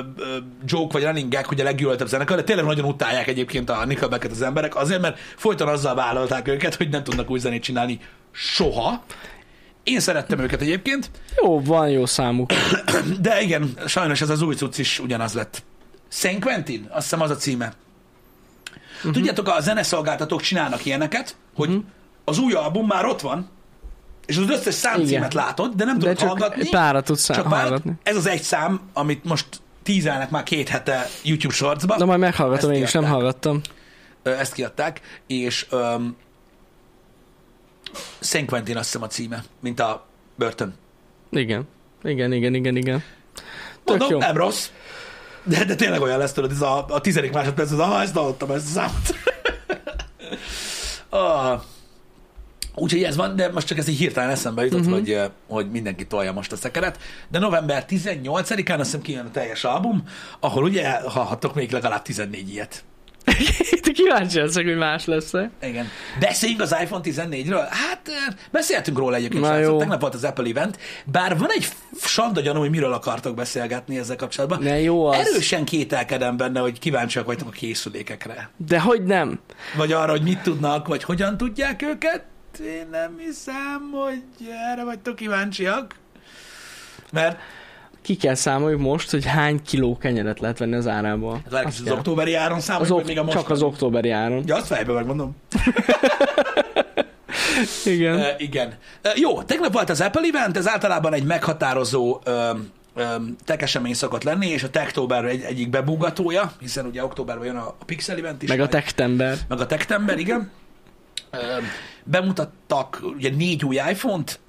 joke, vagy running gag, hogy a leggyűlöltebb zenekar, de tényleg nagyon utálják egyébként a Nickelbacket az emberek, azért, mert folyton azzal vállalták őket, hogy nem tudnak új zenét csinálni soha. Én szerettem őket egyébként, Jó, van jó számuk. [clears throat] de igen, sajnos ez az új cucc is ugyanaz lett. Saint Quentin, azt hiszem az a címe. Uh-huh. Tudjátok, a zeneszolgáltatók csinálnak ilyeneket, hogy uh-huh. az új album már ott van, és az összes számcímet Igen. látod, de nem De tudod csak hallgatni. egy párat tudsz csak párat. hallgatni. Ez az egy szám, amit most tízelnek már két hete YouTube Shortsba. De majd meghallgatom, Ezt én is nem hallgattam. Ezt kiadták, és um, Saint Quentin azt hiszem a címe, mint a börtön. Igen. Igen, igen, igen, igen. Tök Mondom, jó. nem rossz. De, de tényleg olyan lesz, tudod, ez a, a tizedik másodperc, az, aha, ezt hallottam, ezt a számot. [laughs] ah. Úgyhogy ez van, de most csak ez így hirtelen eszembe jutott, uh-huh. hogy, hogy mindenki tolja most a szekeret. De november 18-án azt hiszem kijön a teljes album, ahol ugye hallhattok még legalább 14 ilyet. [laughs] Kíváncsi leszek, hogy más lesz-e. Igen. Beszéljünk az iPhone 14-ről? Hát beszéltünk róla egyébként, Na srácok. Tegnap volt az Apple event, bár van egy sanda gyanú, hogy miről akartok beszélgetni ezzel kapcsolatban. Ne jó az. Erősen kételkedem benne, hogy kíváncsiak vagytok a készülékekre. De hogy nem? Vagy arra, hogy mit tudnak, vagy hogyan tudják őket. Én nem hiszem, hogy erre vagytok kíváncsiak. Mert Ki kell számoljuk most, hogy hány kiló kenyeret lehet venni az árából. az, Azt az kell. októberi áron az számoljuk, ok- vagy még a most. csak az októberi áron. Ja, azt fejbe megmondom. [laughs] Igen. Uh, igen. Uh, jó, tegnap volt az Apple event, ez általában egy meghatározó um, um, tech esemény szokott lenni, és a Techtober egy, egyik bebúgatója, hiszen ugye októberben jön a, a Pixel event is. Meg a tektember. meg a Techtember, igen. Bemutattak ugye négy új iPhone-t,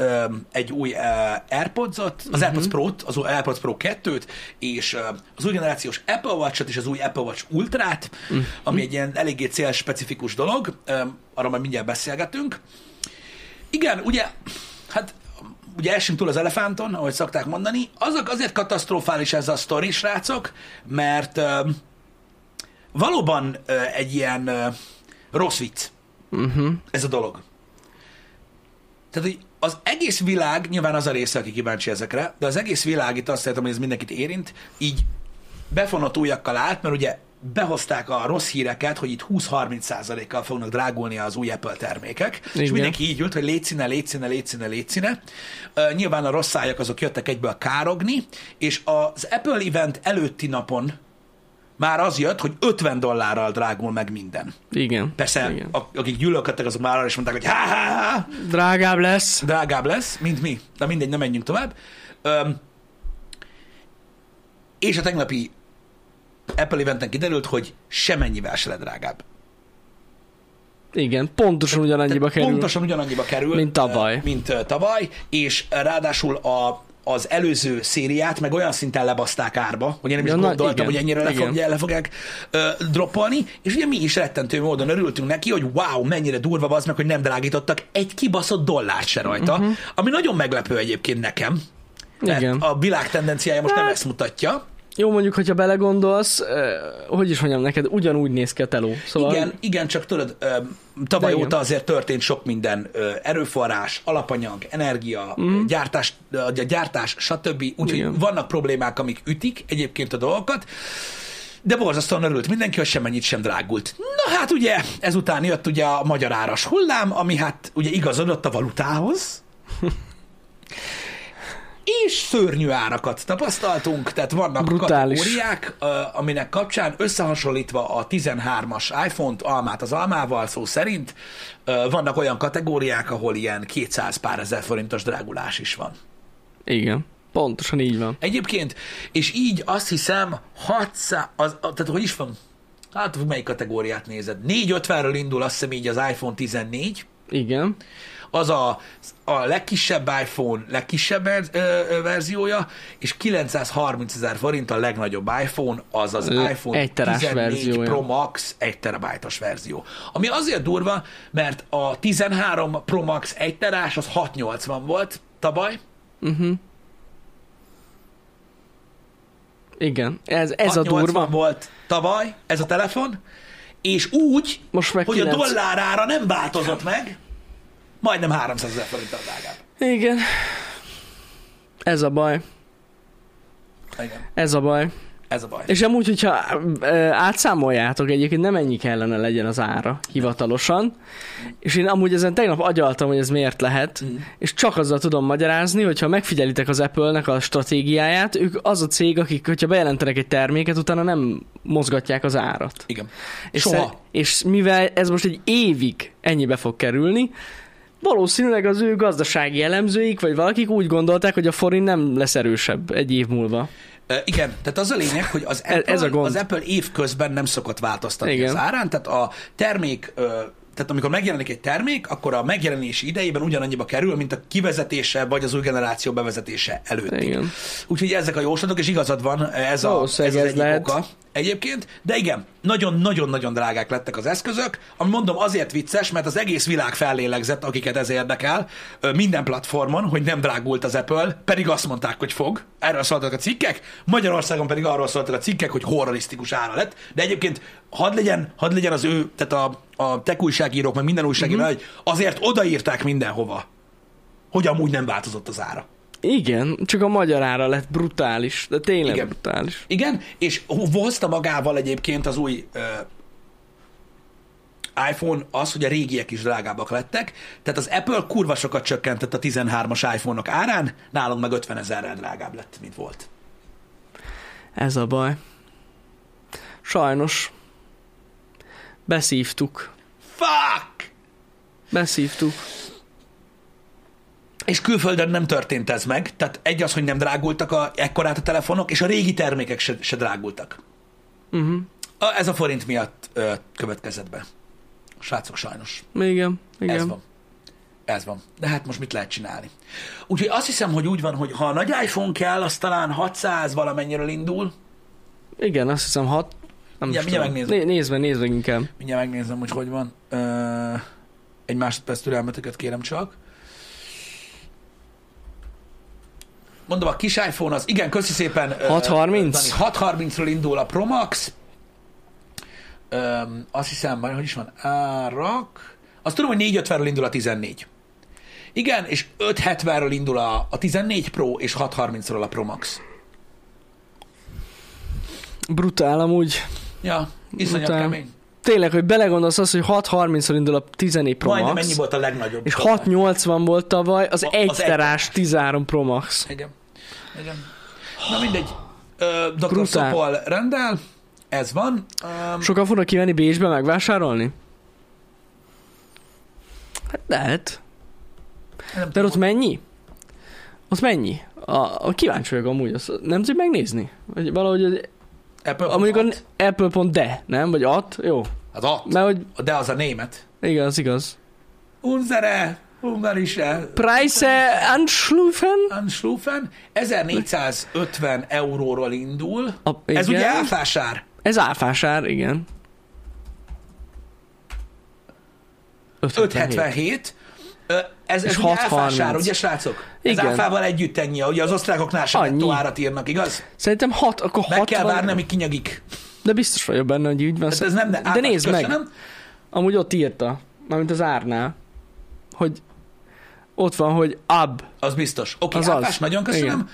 egy új AirPods-ot, az AirPods Pro-t, az új AirPods Pro 2-t, és az új generációs Apple Watch-ot és az új Apple Watch Ultrát, ami egy ilyen eléggé célspecifikus dolog, arról majd mindjárt beszélgetünk. Igen, ugye, hát ugye esünk túl az elefánton, ahogy szokták mondani, azok azért katasztrofális ez a sztori, srácok, mert valóban egy ilyen rossz vicc Uh-huh. ez a dolog. Tehát, hogy az egész világ, nyilván az a része, aki kíváncsi ezekre, de az egész világ, itt azt szeretem, hogy ez mindenkit érint, így befonott ujjakkal állt, mert ugye behozták a rossz híreket, hogy itt 20-30%-kal fognak drágulni az új Apple termékek, Igen. és mindenki így ült, hogy létszine, létszine, létszine, létszine. Uh, nyilván a rossz szájak azok jöttek egyből károgni, és az Apple event előtti napon már az jött, hogy 50 dollárral drágul meg minden. Igen. Persze, Igen. akik gyűlölködtek, azok már arra is mondták, hogy ha, ha, ha, Drágább lesz. drágább lesz, mint mi. De mindegy, nem menjünk tovább. Öm, és a tegnapi Apple eventen kiderült, hogy semennyivel se lett drágább. Igen, pontosan ugyanannyiba kerül. Pontosan ugyanannyiba kerül. Mint tavaly. Mint tavaly, és ráadásul a, az előző szériát meg olyan szinten lebaszták árba, hogy én nem is Ja, gondoltam, igen, hogy ennyire le, fog, le fogják ö, droppolni, és ugye mi is rettentő módon örültünk neki, hogy wow, mennyire durva az meg, hogy nem drágítottak egy kibaszott dollárt se rajta, uh-huh. ami nagyon meglepő egyébként nekem. Mert Igen. a világ tendenciája most nem Hát, ezt mutatja. Jó, mondjuk, hogyha belegondolsz, hogy is mondjam neked, ugyanúgy néz ki a teló. Szóval Igen, igen, csak tudod, tavaly óta azért történt sok minden erőforrás, alapanyag, energia, mm. gyártás, a gyártás, stb. Úgyhogy vannak problémák, amik ütik egyébként a dolgokat, de borzasztóan örült mindenki, hogy semmennyit sem drágult. Na hát ugye, ezután jött ugye a magyar áras hullám, ami hát ugye igazodott a valutához, [laughs] és szörnyű árakat tapasztaltunk, tehát vannak Brutális. kategóriák, aminek kapcsán összehasonlítva a 13-as iPhone-t, almát az almával, szó szerint, vannak olyan kategóriák, ahol ilyen 200 pár ezer forintos drágulás is van. igen, pontosan így van. Egyébként, és így azt hiszem 600, az, tehát hogy is van? Hát, melyik kategóriát nézed? 450-ről indul azt hiszem így az iPhone 14, Igen. Az a, a legkisebb iPhone legkisebb ver, ö, ö, verziója, és 930 ezer forint a legnagyobb iPhone, az az L- iPhone egy terás 14 verziója. Pro Max 1 terabájtos verzió. Ami azért durva, mert a 13 Pro Max 1 terás az 680 volt tavaly, Uh-huh. Igen, ez, ez a 680 durva. volt tavaly ez a telefon, és úgy, Most meg hogy 9. a dollárára nem változott meg, majdnem 300 ezer forinttal drágább. Igen. Ez a baj. Igen, Ez a baj. ez a baj. És amúgy, hogyha átszámoljátok, egyébként nem ennyi kellene legyen az ára hivatalosan, és én amúgy ezen tegnap agyaltam, hogy ez miért lehet, Mm. és csak azzal tudom magyarázni, hogyha megfigyelitek az Apple-nek a stratégiáját, ők az a cég, akik, hogyha bejelentenek egy terméket, utána nem mozgatják az árat. Igen. És, Soha. szer- és mivel ez most egy évig ennyibe fog kerülni, valószínűleg az ő gazdasági elemzőik, vagy valakik úgy gondolták, hogy a forint nem lesz erősebb egy év múlva. Igen, tehát az a lényeg, hogy az Ez- Apple, ez a gond. az Apple évközben nem szokott változtatni Igen. az árán, tehát a termék, tehát amikor megjelenik egy termék, akkor a megjelenési idejében ugyanannyiba kerül, mint a kivezetése vagy az új generáció bevezetése előtt. Úgyhogy ezek a jóslatok, és igazad van, ez, a, ez az ez egyik lehet. oka egyébként, de igen, nagyon-nagyon-nagyon drágák lettek az eszközök, ami mondom azért vicces, mert az egész világ fellélegzett, akiket ez érdekel, minden platformon, hogy nem drágult az Apple, pedig azt mondták, hogy fog. Erről szóltak a cikkek, Magyarországon pedig arról szóltak a cikkek, hogy horrorisztikus ára lett, de egyébként hadd legyen, hadd legyen az ő, tehát a, a tech újságírók, meg minden újságíró, Mhm. hogy azért odaírták mindenhova, hogy amúgy nem változott az ára. Igen, csak a magyar ára lett brutális, de tényleg Igen. brutális. Igen, és hozta magával egyébként az új ö, iPhone az, hogy a régiek is drágábbak lettek, tehát az Apple kurva sokat csökkentett a 13-as iPhone-ok árán, nálunk meg 50 ezerrel drágább lett, mint volt. Ez a baj. Sajnos. Beszívtuk. Fuck! Beszívtuk. És külföldön nem történt ez meg, tehát egy az, hogy nem drágultak a, ekkorát a telefonok, és a régi termékek se, se drágultak. Uh-huh. A, ez a forint miatt ö, következett be. Srácok, sajnos. Igen, igen. Ez van. Ez van. De hát most mit lehet csinálni? Úgyhogy azt hiszem, hogy úgy van, hogy ha a nagy iPhone kell, az talán 600 valamennyiről indul. Igen, azt hiszem hat... Nem Mindjárt- is tudom. mindjárt megnézem. Né- nézd meg, nézd meg inkább. Mindjárt megnézem, hogy hogy van. Ö, egy másodperc türelmeteket kérem csak. Mondom, a kis iPhone az, igen, köszi szépen. ö, 630? Dani, 630-ról indul a Pro Max. Öm, azt hiszem, hogy is van, árak. Azt tudom, hogy 450-ről indul a 14. Igen, és 570-ről indul a, a 14 Pro, és 630-ról a Pro Max. Brutál amúgy. Ja, iszonyat Brutál. kemény. Tényleg, hogy belegondolsz az, hogy 6.30-szor indul a 14 Pro Majdnem Max, ennyi volt a legnagyobb. és 6.80 volt tavaly az A- 1 az terás 13 Pro Max. Igen. Igen. Na mindegy. Ö, Dr. Brutál. Szopol rendel, ez van. Um, Sokan fognak kivenni Bécsbe megvásárolni? Hát lehet. nem De ott mennyi? Ott mennyi? A, a kíváncsi vagyok amúgy, azt nem tudjuk megnézni? Vagy valahogy az, Apple mondjuk a Apple.de, nem? Vagy at? Jó. Hát at. Mert hogy De az a német. igen, az igaz. Unsere, Ungarische, Preise anschlufen? Anschlufen, 1450 euróról indul. A, igen. Ez ugye áfásár. Ez áfásár, igen. 577. Ö, Ez, ez És ugye 630. áfásár, ugye srácok? Ez Igen. áfával együtt ennyi, ugye az osztrákoknál sem Annyi. árat írnak, igaz? Szerintem hat, akkor Meg 60. kell várni, amíg kinyagik. De biztos vagyok benne, hogy így van. Tehát ez nem, de nézd meg, köszönöm. amúgy ott írta, mármint az árnál, hogy ott van, hogy ab. Az biztos. Oké, Az okay, az. áfás, nagyon köszönöm.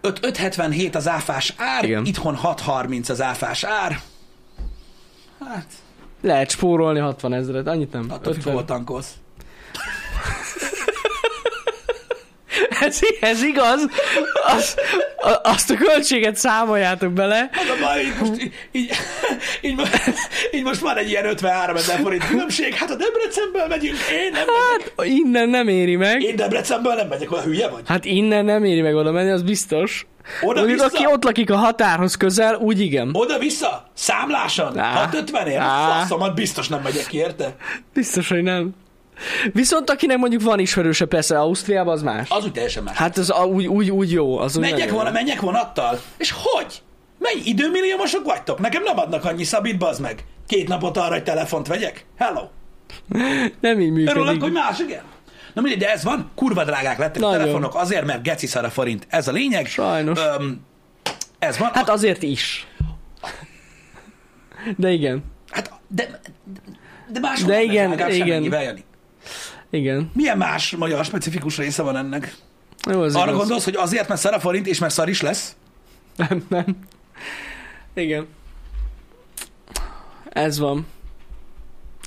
5, 577 az áfás ár, Igen. itthon 630 az áfás ár. Hát, Lehet spórolni 60 ezeret, annyit nem. attól függ, hol tankolsz. Ez, ez igaz, az, a, azt a költséget számoljátok bele. Az a baj, így most, így, így, így, mo- így most van egy ilyen 53 ezer forint különbség, hát a Debrecenből megyünk, én nem megyek. Hát innen nem éri meg. Én Debrecenből nem megyek, olyan hülye vagy? Hát innen nem éri meg oda menni, az biztos. Oda Mondjuk, vissza? aki ott lakik a határhoz közel, úgy igen. Oda-vissza? Számlásan? Á. 650 ért? Á. Faszomat biztos nem megyek ki, érte? Biztos, hogy nem. Viszont akinek mondjuk van ismerőse persze Ausztriában, az más. Az úgy teljesen más. Hát az a, úgy, úgy, úgy jó. Az úgy Menjek, jó. menjek vonattal? És hogy? Mennyi időmilliómosok vagytok? Nekem nem adnak annyi szabít, bazd meg. Két napot arra, hogy telefont vegyek? Hello. Nem így működik. Örülök, hogy más, igen. Na mindegy, de ez van, kurva drágák lettek Nagyon. a telefonok, azért, mert geci szar a forint. Ez a lényeg. Sajnos. Öm, ez van. Hát azért is. De igen. hát de, de máshol De nem igen, drágább igen. Jani. Igen. Milyen más magyar specifikus része van ennek? Jó, az Arra igaz. gondolsz, hogy azért, mert szar a forint, és mert szar is lesz? Nem, nem. Igen. Ez van.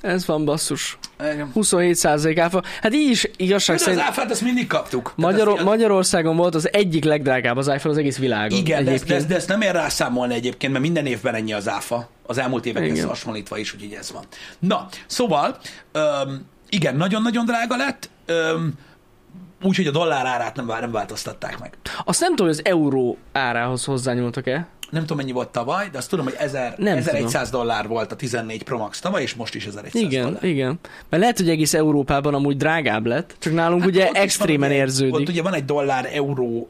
Ez van basszus. Igen. 27% áfa. Hát így is igazság De az szerint áfát ezt mindig kaptuk. Magyar, ezt- Magyarországon volt az egyik legdrágább az iPhone az egész világon. Igen, de ezt, de, egyébként. ezt, de ezt nem ér rászámolni egyébként, mert minden évben ennyi az áfa. Az elmúlt évekhez hasonlítva is, úgyhogy ez van. Na, szóval, öm, igen, nagyon-nagyon drága lett, úgyhogy a dollár árát nem, nem változtatták meg. Azt nem tudom, hogy az euró árához hozzányúltak-e. Nem tudom, mennyi volt tavaly, de azt tudom, hogy 1000, Nem 1100 dollár volt a 14 Pro Max tavaly, és most is 1100 Igen, dollár. igen. Mert lehet, hogy egész Európában amúgy drágább lett, csak nálunk ugye Hát is extrémen van, ugye, érződik. Ott ugye van egy dollár-euró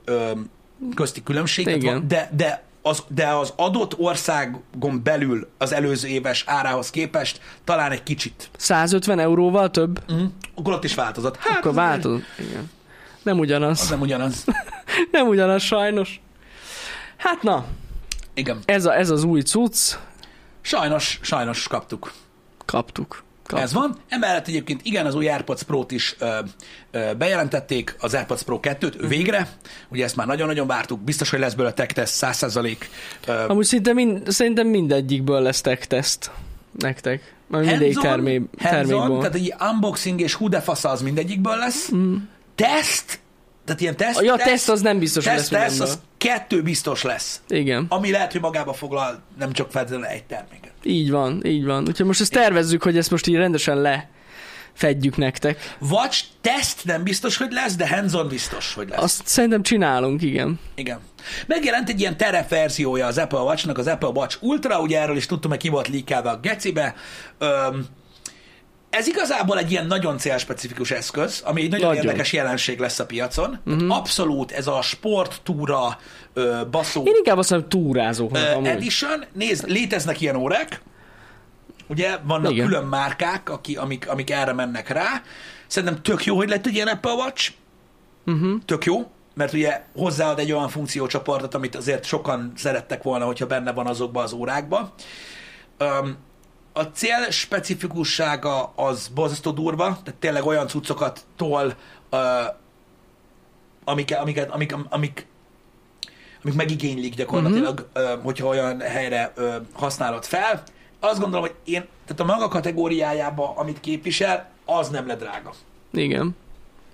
közti különbség, Igen. van- de, de az, de az adott országon belül az előző éves árához képest talán egy kicsit. 150 euróval több? Mm. Akkor ott is változott. Hát, Akkor változott. Igen. Nem ugyanaz. Az nem ugyanaz. [laughs] Nem ugyanaz sajnos. Hát na, Igen. ez, a, ez az új cucc. Sajnos, sajnos kaptuk. Kaptuk. Kaptuk. Ez van. Emellett egyébként igen, az új AirPods Pro-t is ö, ö, bejelentették, az AirPods Pro 2-t Mhm. végre. Ugye ezt már nagyon-nagyon vártuk. Biztos, hogy lesz belőle tech test 100%. Ö, Amúgy szinte mind, szerintem mindegyikből lesz tech teszt nektek. Mindegyik hands-on, termé, hands-on, termékból. tehát egy unboxing és hú de fasza az mindegyikből lesz. Mm. Teszt, tehát ilyen teszt. Ja, a teszt az nem biztos, hogy teszt, lesz teszt, az kettő biztos lesz. Igen, Ami lehet, hogy magába foglal nem csak feltétlenül egy terméket. Így van, így van. Úgyhogy most ezt tervezzük, hogy ezt most így rendesen lefedjük nektek. Watch teszt nem biztos, hogy lesz, de hands-on biztos, hogy lesz. Azt szerintem csinálunk, igen. Igen. Megjelent egy ilyen terep verziója az Apple Watch-nak, az Apple Watch Ultra, ugye erről is tudtam, hogy ki volt líkelve a gecibe. Öm, ez igazából egy ilyen nagyon célspecifikus eszköz, ami egy nagyon, Nagyon. érdekes jelenség lesz a piacon. Uh-huh. Abszolút ez a sporttúra ö, baszó Én inkább azt mondom, amúgy. edition. Nézd, léteznek ilyen órák, ugye, vannak Igen. külön márkák, aki, amik, amik erre mennek rá. Szerintem tök jó, hogy lett egy ilyen Apple Watch. Uh-huh. Tök jó, mert ugye hozzáad egy olyan funkciócsoportot, amit azért sokan szerettek volna, hogyha benne van azokba az órákba. Um, a cél specifikussága az borzasztó durva, tehát tényleg olyan cuccokat tol, uh, amiket, amiket, amik, amik, amik megigénylik gyakorlatilag, uh, hogyha olyan helyre uh, használod fel. Azt gondolom, hogy én, tehát a maga kategóriájába, amit képvisel, az nem le drága. Igen.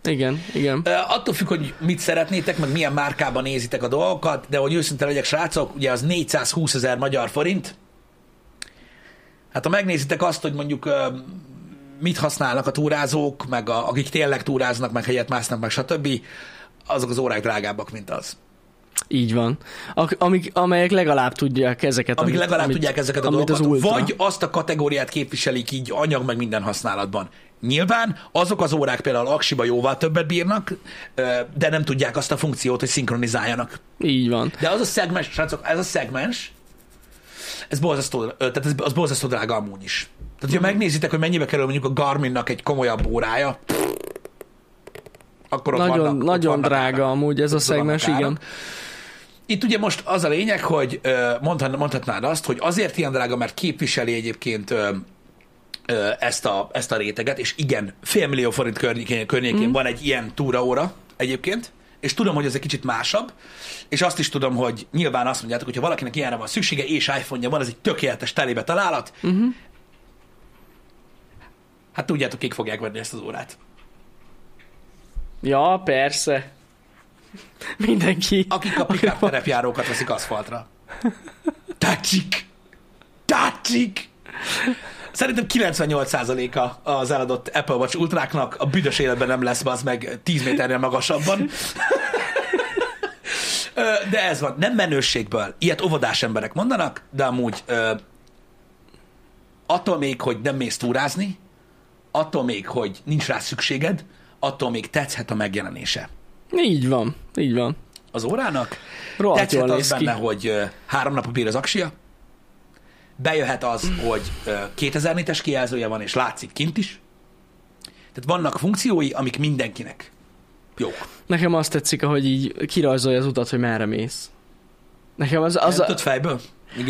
Igen, igen. Ö, attól függ, hogy mit szeretnétek, meg milyen márkában nézitek a dolgokat, de hogy őszinte legyek, srácok, ugye az 420 ezer magyar forint. Hát ha megnézitek azt, hogy mondjuk mit használnak a túrázók, meg a, akik tényleg túráznak, meg helyet másznak, meg stb., azok az órák drágábbak, mint az. Így van. Amik, amelyek legalább tudják ezeket. Amik amit, legalább amit, tudják ezeket a dolgokat, az ultra. vagy azt a kategóriát képviselik így anyag meg minden használatban. Nyilván azok az órák például aksiba jóval többet bírnak, de nem tudják azt a funkciót, hogy szinkronizáljanak. Így van. De az a szegmens, srácok, ez a szegmens, ez borzasztó, tehát ez, az borzasztó drága amúgy is. Tehát, ha megnézitek, hogy mennyibe kerül mondjuk a Garminnak egy komolyabb órája, akkor ott Nagyon, vannak, ott nagyon vannak drága árak. amúgy ez a Ott vannak szegmens, igen. Itt ugye most az a lényeg, hogy mondhat, mondhatnád azt, hogy azért ilyen drága, mert képviseli egyébként ezt, a, ezt a réteget, és igen, félmillió forint környékén, környékén mm. van egy ilyen túraóra egyébként, és tudom, hogy ez egy kicsit másabb, és azt is tudom, hogy nyilván azt mondjátok, hogy ha valakinek ilyenre van szüksége, és iPhone-ja van, ez egy tökéletes telébe találat, Uh-huh. hát tudjátok, kik fogják venni ezt az órát. Ja, persze. Mindenki. Akik a pick terepjárókat veszik aszfaltra. Tácsik! Tácsik! Szerintem 98%-a az eladott Apple Watch Ultráknak a büdös életben nem lesz az meg 10 méternél magasabban. De ez van, nem menőségből. Ilyet óvodás emberek mondanak, de amúgy attól még, hogy nem mész túrázni, attól még, hogy nincs rá szükséged, attól még tetszhet a megjelenése Így van, így van. az órának. Rohadt Tetszett az ki. benne, hogy három napig bír az aksia. Bejöhet az, hogy ö, 2000 nites kijelzője van, és látszik kint is. Tehát vannak funkciói, amik mindenkinek jók. Nekem azt tetszik, ahogy így kirajzolja az utat, hogy merre mész. Nekem az, Az az nem a, tudod fejből?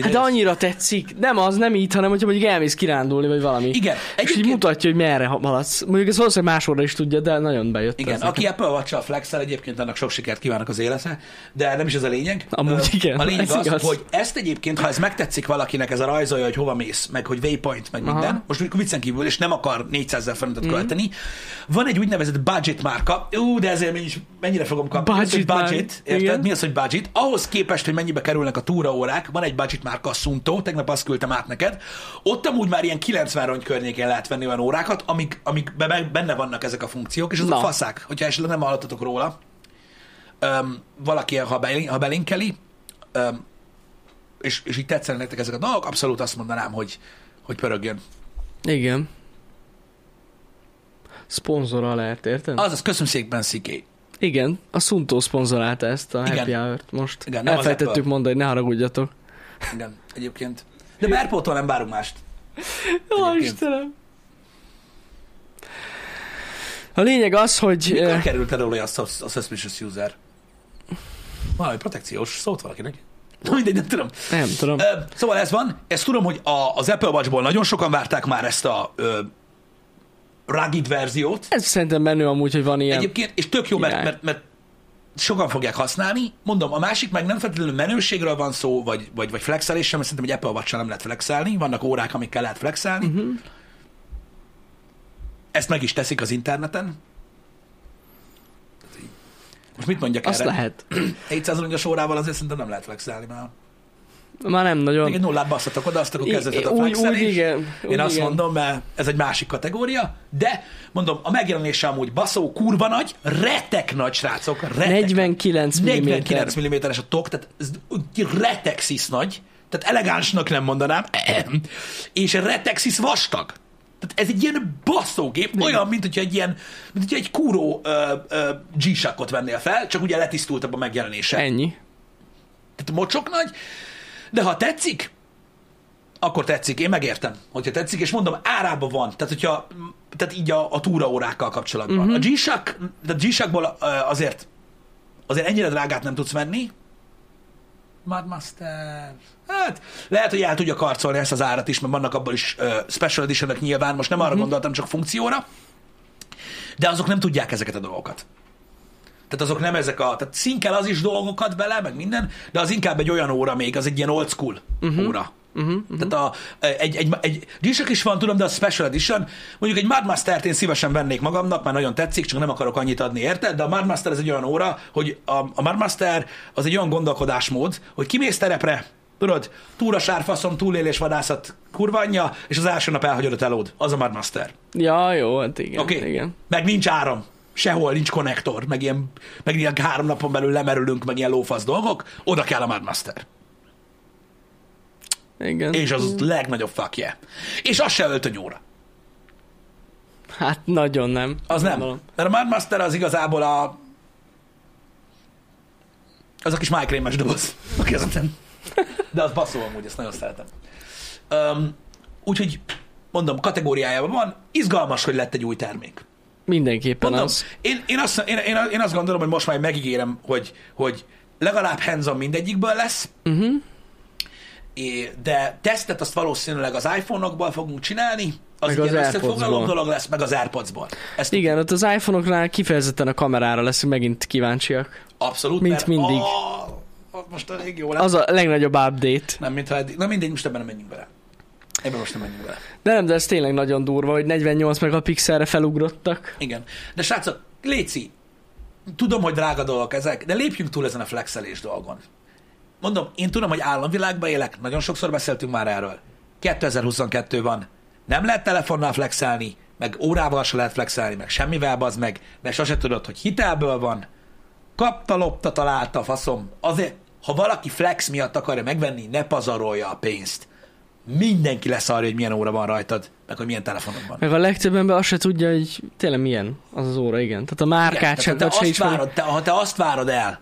Hát de annyira tetszik. Nem az, nem így, hanem hogyha mondjuk elmész kirándulni, vagy valami. Igen, És így egyébként- mutatja, hogy merre haladsz. Mondjuk ez valószínűleg másodra is tudja, de nagyon bejött. Igen, ez aki. Apple watch flexel, egyébként annak sok sikert kívánok az élete, de nem is ez a lényeg. Amúgy igen, A lényeg ez az, igaz. hogy ezt egyébként, ha ez megtetszik valakinek, ez a rajzolja, hogy hova mész, meg hogy waypoint, meg Aha. minden, most mondjuk viccen kívül, és nem akar 400 ezer forintot Mhm. költeni, van egy úgynevezett budget márka, ú, de ezért mennyi, mennyire fogom kapni. Budget az, már- budget, érted? Mi az, hogy budget? Ahhoz képest, hogy mennyibe kerülnek a túraórák, van egy budget márka, a Sunto, tegnap azt küldtem át neked. Ott amúgy már ilyen 90 rongy környékén lehet venni olyan órákat, amik, amik be- be- benne vannak ezek a funkciók, és azok Na. faszák, hogyha esetleg nem hallottatok róla. Öm, valaki, ha, belin, ha belinkeli, öm, és, és így tetszenek nektek ezek a dolgok, abszolút azt mondanám, hogy, hogy pörögjön. Igen. Szponzora lehet, érted? Azaz, köszönöm szépen, Sziké. Igen, a Suntó szponzorálta ezt a Igen. Happy Hour-t most. Igen, nem Apple. mondani, ne haragudjatok. Igen, egyébként. De Merpótól nem várunk mást. Ó. Istenem. A lényeg az, hogy... Mikor eh, került elő sus- a suspicious user? Valami protekciós szólt valakinek. [laughs] Na mindegy, nem tudom. Nem tudom. Ö, Szóval ez van, ezt tudom, hogy a, az Apple Watchból nagyon sokan várták már ezt a ö, rugged verziót. Ez szerintem menő amúgy, hogy van ilyen. Egyébként, és tök jó, mert, mert, mert sokan fogják használni. Mondom, a másik meg nem feltétlenül menőségről van szó, vagy, vagy, vagy flexelésről, mert szerintem egy Apple watch nem lehet flexelni. Vannak órák, amikkel lehet flexelni. Uh-huh. Ezt meg is teszik az interneten. Most mit mondjak Azt erre? lehet. [clears throat] 700 aranyos órával azért szerintem nem lehet flexelni már. Már nem nagyon. Még egy nullát basszatok oda, azt akkor kezdődhet a úgy- úgy igen, Én úgy azt igen. mondom, mert ez egy másik kategória, de mondom, a megjelenése amúgy baszó, kurva nagy, retek nagy srácok, retek 49 mm. 49 mm-es a tok, tehát ez retek szisz nagy, tehát elegánsnak nem mondanám, [clears throat] és retek szisz vastag. Tehát ez egy ilyen basszógép, olyan, mint hogyha egy ilyen, mint hogyha egy kúró ö, ö, G-Shockot vennél fel, csak ugye letisztultabb a megjelenése. Ennyi. Tehát mocsok nagy, de ha tetszik, akkor tetszik, én megértem, hogyha tetszik, és mondom, árában van, tehát hogyha, tehát így a, a túraórákkal kapcsolatban. Uh-huh. A G-Shock, de G-Shockból azért, azért ennyire drágát nem tudsz venni, Madmaster. Hát, lehet, hogy el tudja karcolni ezt az árat is, mert vannak abban is uh, special edition nyilván, most nem arra uh-huh. gondoltam, csak funkcióra, de azok nem tudják ezeket a dolgokat. Tehát azok nem ezek a... Tehát színkel az is dolgokat bele, meg minden, de az inkább egy olyan óra még, az egy ilyen old school uh-huh. óra. Uh-huh, uh-huh. Tehát a, egy, egy, egy G-Shock is van, tudom, de a Special Edition, mondjuk egy Madmaster-t én szívesen vennék magamnak, már nagyon tetszik, csak nem akarok annyit adni, érted? De a Madmaster ez egy olyan óra, hogy a, a Madmaster az egy olyan gondolkodásmód, hogy kimész terepre, tudod, túrasárfaszom, túlélés, vadászat, kurvanya, és az első nap elhagyod a telód. Az a Madmaster. Ja, jó, hát igen. Oké? Okay? igen. Meg nincs áram. Sehol nincs konnektor, meg ilyen, meg ilyen három napon belül lemerülünk, meg ilyen lófasz dolgok. Oda kell a Madmaster. Igen. És az legnagyobb fuckje. És az se öltöny óra. Hát nagyon nem. Az nem. Gondolom. Mert a Madmaster az igazából a... Az a kis májkrémes doboz a kezeden. De az baszó amúgy, ezt nagyon szeretem. Um, úgyhogy mondom, kategóriájában van. Izgalmas, hogy lett egy új termék. Mindenképpen Mondom, az. én, én, azt, én, én, én azt gondolom, hogy most már megígérem, hogy, hogy legalább hands mindegyikből lesz, Uh-huh. é, de tesztet azt valószínűleg az iPhone-okból fogunk csinálni, az Meg egy az AirPods-ból. dolog lesz, meg az AirPods-ból. Ezt Igen, ott az iPhone-oknál kifejezetten a kamerára leszünk megint kíváncsiak. abszolút. mint mert, mindig. Oh, most elég jó lesz. Az a legnagyobb update. Nem, mintha eddig. Na mindegy, most ebben nem menjünk bele. Ebben most nem menjünk bele. De nem, de ez tényleg nagyon durva, hogy 48 megapixelre felugrottak. Igen. De srácok, Léci, tudom, hogy drága dolgok ezek, de lépjünk túl ezen a flexelés dolgon. Mondom, én tudom, hogy államvilágban élek, nagyon sokszor beszéltünk már erről. 2022 van, nem lehet telefonnal flexelni, meg órával se lehet flexelni, meg semmivel bazd meg, mert sose tudod, hogy hitelből van, kapta, lopta, találta, faszom. Azért, ha valaki flex miatt akarja megvenni, ne pazarolja a pénzt. Mindenki lesz arra, hogy milyen óra van rajtad, meg hogy milyen telefonod van. Meg a legtöbb ember azt se tudja, hogy tényleg milyen az az óra, igen. Tehát a márkát sem, te, azt ismeri. várod, te, ha te azt várod el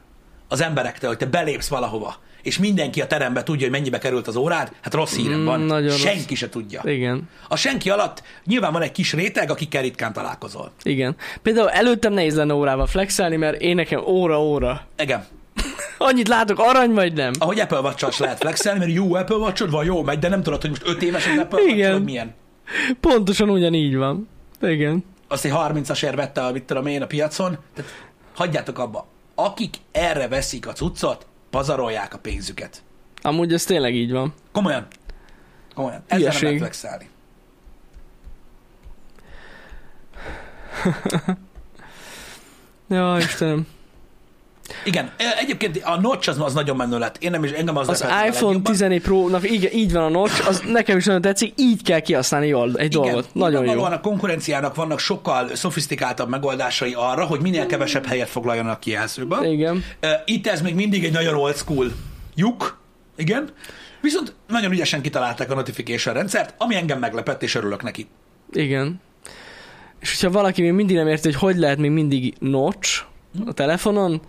az emberektől, hogy te belépsz valahova, és mindenki a terembe tudja, hogy mennyibe került az órád, hát rossz hírem Mm, van. rossz. Senki se tudja. Igen, A senki alatt nyilván van egy kis réteg, akikkel ritkán találkozol. igen. Például előttem nehéz lenne órával flexelni, mert én nekem óra-óra. Igen. Annyit látok, arany vagy nem? Ahogy Apple watch lehet flexelni, mert jó Apple watch van, jó megy, de nem tudod, hogy most 5 éves az Apple Igen. watch milyen. Pontosan ugyanígy van. Igen. Azt egy 30-asért vette, a, mit tudom én, a piacon. Tehát hagyjátok abba. Akik erre veszik a cuccot, pazarolják a pénzüket. Amúgy ez tényleg így van. Komolyan. Komolyan. Ezzel nem Hülyeség. lehet flexelni. [laughs] Ja, Istenem. Igen, egyébként a notch az, az nagyon menő lett. Én nem is, engem az, Az iPhone legjobban. 14 Pro-nak igen, így van a notch, az nekem is nagyon tetszik, így kell kihasználni jól egy Igen, dolgot. Nagyon jó. a konkurenciának vannak sokkal szofisztikáltabb megoldásai arra, hogy minél kevesebb helyet foglaljanak a kijelzőben. Igen. Itt ez még mindig egy nagyon old school lyuk, igen. Viszont nagyon ügyesen kitalálták a notification rendszert, ami engem meglepett, és örülök neki. Igen. És hogyha valaki még mindig nem érti, hogy hogy lehet még mindig notch, a telefonon.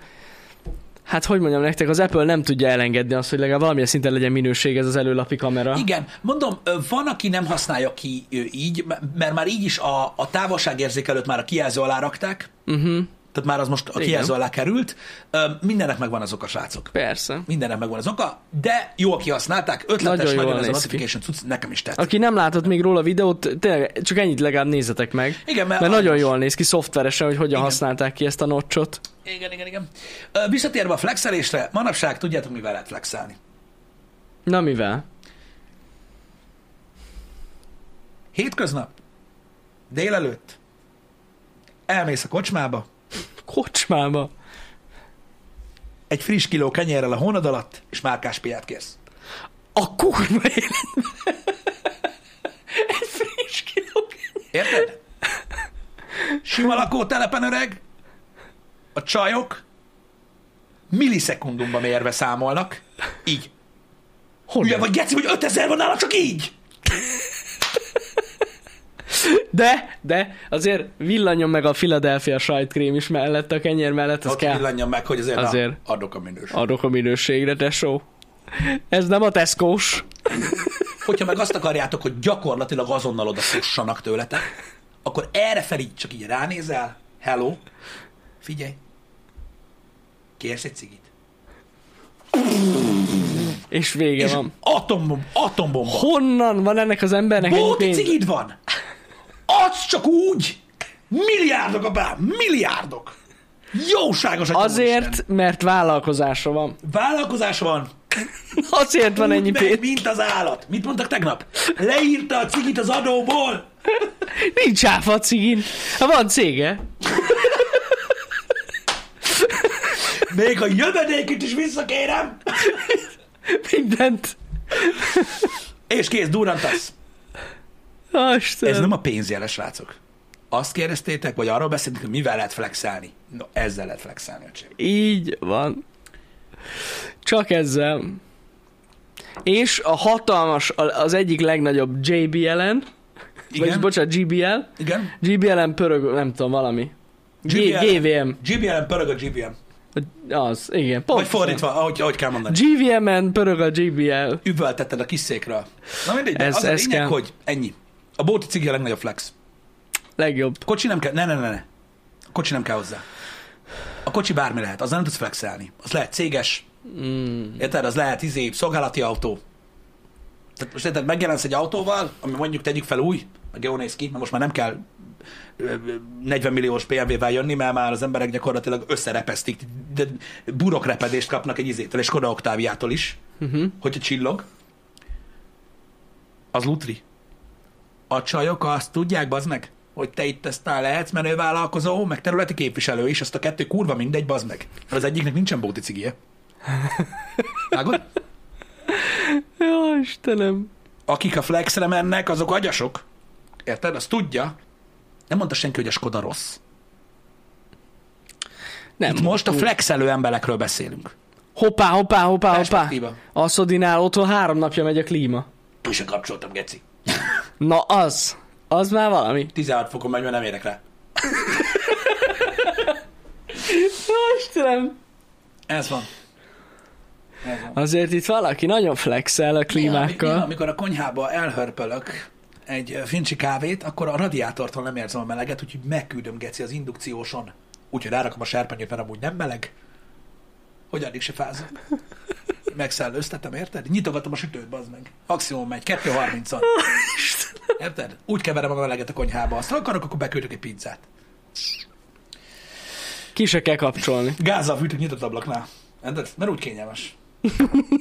Hát hogy mondjam nektek, az Apple nem tudja elengedni azt, hogy legalább valamilyen szinten legyen minőség ez az előlapi kamera. Igen, mondom, van, aki nem használja ki így, mert már így is a, a távolságérzékelőt már a kijelző alá rakták, Uh-huh. Tehát már az most a kijelző alá került. Mindennek megvan az oka, srácok. Persze. Mindennek megvan az oka, de jól kihasználták, ötletes, Nagyon nagyon, ez a notification cucc, nekem is tett. Aki nem látott még róla videót, tényleg csak ennyit legalább nézzetek meg. Igen, mert, Mert nagyon aranyos. jól néz ki szoftveresen, hogy hogyan Igen. használták ki ezt a notchot. Igen, igen, igen. Visszatérve a flexelésre, manapság tudjátok, mivel lehet flexelni. Na mivel? Hétköznap, délelőtt, elmész a kocsmába, Kocsmába. egy friss kiló kenyérrel a hónad alatt, és márkás piát kérsz. A kurva életben. [laughs] Egy friss kiló Érted? Sima lakótelepen öreg, a csajok millisekundumban mérve számolnak, így. Hogy? Ugye, vagy geci, hogy 5000 van nála, csak így. De, de azért villanjon meg a Philadelphia sajtkrém is mellett, a kenyér mellett, az Ott kell. villanjam meg, hogy azért, Azért. Na, adok a minőség. Adok a minőségre, tesó. Ez nem a Tesco-s. Hogyha meg azt akarjátok, hogy gyakorlatilag azonnal oda fussanak tőletek, akkor erre fel így csak így ránézel, hello, figyelj, kérsz egy cigit. És vége És van. atombomba, atombomba. Honnan van ennek az embernek Bóti cigid van! Adsz csak úgy! Milliárdok a bár, milliárdok! Jóságos a Azért, mert vállalkozása van. Vállalkozása van, Azért van ennyi úgy megy, pénz. mint az állat. Mit mondtak tegnap? Leírta a cigit az adóból. Nincs áfa a cigin. Hát van cége. Még a jövedékét is visszakérem. Mindent. És kész, durantasz. Istenem. Ez nem a pénzjele, srácok. Azt kérdeztétek, vagy arról beszéltünk, hogy mivel lehet flexelni. No, ezzel lehet flexelni, öcsém. Így van. Csak ezzel. És a hatalmas, a- az egyik legnagyobb JBL-en, vagyis Igen? bocsánat, GBL, Igen? GBL-en pörög, nem tudom, valami. GBL. GVM. GBM pörög a GBM. Az, igen. Vagy pontosan. fordítva, ahogy, ahogy kell mondani. GVM-en pörög a GBL. Üvöltetted a kis székről. Na mindegy, de Ez- az a ez lényeg, kell. hogy ennyi. A bóti cigi a legnagyobb flex. Legjobb. Kocsi nem kell, ne, ne, ne, ne. A kocsi nem kell hozzá. A kocsi bármi lehet, azzal nem tudsz flexelni. Az lehet céges, Mm. érted? Az lehet izé, szolgálati autó. Tehát most érted, megjelensz egy autóval, ami mondjuk tegyük fel új, meg jól néz ki, mert most már nem kell ö, ö, 40 milliós BMW-vel jönni, mert már az emberek gyakorlatilag összerepesztik, de burokrepedést kapnak egy izétől, és Skoda Octaviától is, Uh-huh. hogyha csillog. Az lutri. A csajok azt tudják, bazd meg, hogy te itt aztán lehetsz menővállalkozó, meg területi képviselő is, azt a kettő kurva mindegy, bazd meg. Mert az egyiknek nincsen bóti cigie. [laughs] Vágod? Jó, Istenem. Akik a flexre mennek, azok agyasok. Érted? Azt tudja. Nem mondta senki, hogy a Skoda rossz. Nem. Itt most a flexelő emberekről beszélünk. Hoppá, hoppá, hoppá, hoppá. Perspektíva. A Szodinál otthon három napja megy a klíma. Pusra kapcsoltam, geci. Na az. Az már valami. 16 fokon megy, mert nem érek rá. Istenem. Ez van. Ez van. Azért itt valaki nagyon flexel a Néha, klímákkal. amikor a konyhába elhörpölök egy fincsi kávét, akkor a radiátortól nem érzem a meleget, úgyhogy megküldöm geci az indukcióson. Úgyhogy rárakom a serpenyőt, mert amúgy nem meleg. Hogy addig se fázom. Megszellőztetem, érted? Nyitogatom a sütőt, bazd meg. Maximum megy, 2.30-on. Érted? Úgy keverem a meleget a konyhába. Azt akarok, akkor beküldök egy pizzát. Ki se kell kapcsolni. Gázzal fűtök nyitott ablaknál. Érted? Mert úgy kényelmes.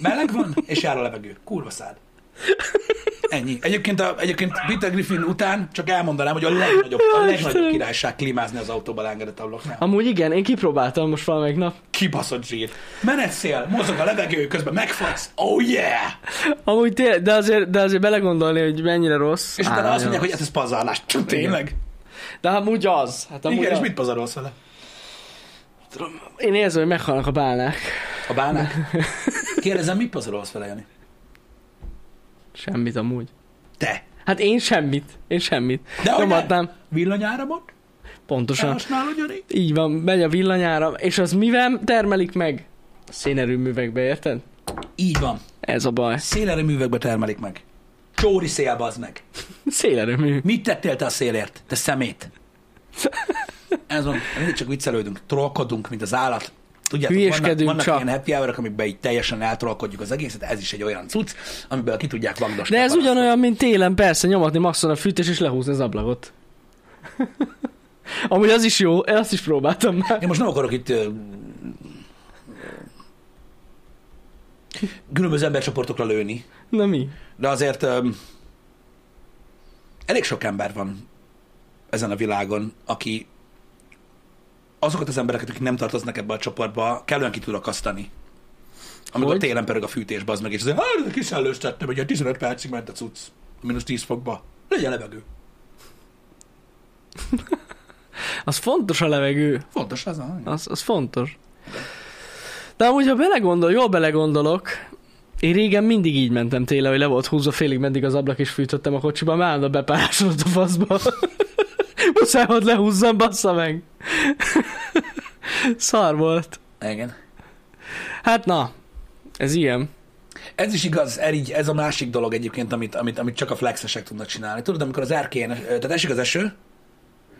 Meleg van, és jár a levegő. Kurva szád. Ennyi. Egyébként, a, egyébként Peter Griffin után csak elmondanám, hogy a legnagyobb, a legnagyobb királyság klímázni az autóba leengedett ablaknál. Amúgy igen, én kipróbáltam most valamelyik nap. Kibaszott zsír. Menetszél, mozog a levegő, közben megfagysz. Oh yeah! Amúgy té- de azért, de azért belegondolni, hogy mennyire rossz. És utána azt mondják, hogy ez, pazarlás. Tényleg? De amúgy az. Hát amúgy Igen, és az. mit pazarolsz vele? Én érzem, hogy meghalnak a bálnák. A bánák? [laughs] Kérdezem, mit pazarolsz vele, Jani? Semmit amúgy. Te. Hát én semmit. Én semmit. De hogy Nyomatnám. Villanyáramot? Pontosan. Elhasználod, Jani? Így van, megy a villanyára, és az mivel termelik meg? A szénerőművekbe, érted? Így van. Ez a baj. Szélerőművekbe termelik meg. Csóri szél, bazd meg. [laughs] Szélerőmű. Mit tettél te a szélért? Te szemét. [laughs] Ez van, mindig csak viccelődünk, trollkodunk, mint az állat. Tudjátok, vannak, Hülyeskedünk vannak csak. ilyen happy hour amikben így teljesen eltrollkodjuk az egészet, ez is egy olyan cucc, amiből ki tudják vagdosni. De ez ugyanolyan, mint télen, persze, nyomatni maxon a fűtés és lehúzni az ablakot. [laughs] Amúgy az is jó, azt is próbáltam már. Én most nem akarok itt különböző embercsoportokra lőni, Na mi? de azért ö, elég sok ember van ezen a világon, aki azokat az embereket, akik nem tartoznak ebbe a csoportba, kellően ki tud akasztani. Amikor Hogy? télen pörög a fűtés, az meg, és azért, hát, de kiszellős tettem, hogy 15 percig ment a cucc, mínusz 10 fokba. Legyen levegő. [laughs] Az fontos a levegő. Fontos az, a... Az, az fontos. De amúgy, ha belegondol, jól belegondolok, én régen mindig így mentem télen, hogy le volt húzva félig meddig az ablak, és fűtöttem a kocsiba, már állandóan bepárásodott a faszba. [laughs] Muszáj lehúzzam, bassza meg. Szar volt. Igen. Hát na, ez ilyen. Ez is igaz, ez, így, ez a másik dolog egyébként, amit, amit, amit csak a flexesek tudnak csinálni. Tudod, amikor az erkélyen, tehát esik az eső,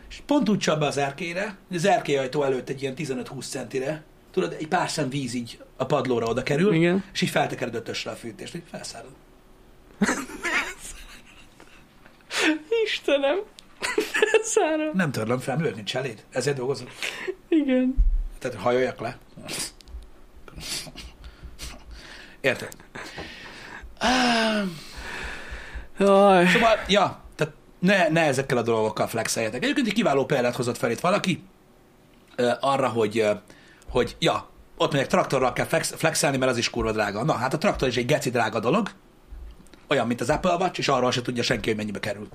és pont úgy csap be az erkélyre, hogy az erkélyajtó előtt egy ilyen 15-20 centire, tudod, egy pár szem víz így a padlóra oda kerül, Igen. és így feltekered ötösre a fűtést, így felszárad. [laughs] Istenem. [laughs] Szára. Nem törlöm fel, miért nincs eléd? Ezért dolgozok. Igen. Tehát hajoljak le. Érted? Jaj. Szóval, ja, tehát ne, ne ezekkel a dolgokkal flexeljetek. Egyébként egy kiváló példát hozott fel itt valaki ö, arra, hogy, hogy ja, ott mondják, traktorral kell flex, flexelni, mert az is kurva drága. Na, hát a traktor is egy geci drága dolog, olyan, mint az Apple Watch, és arról se tudja senki, hogy mennyibe kerül.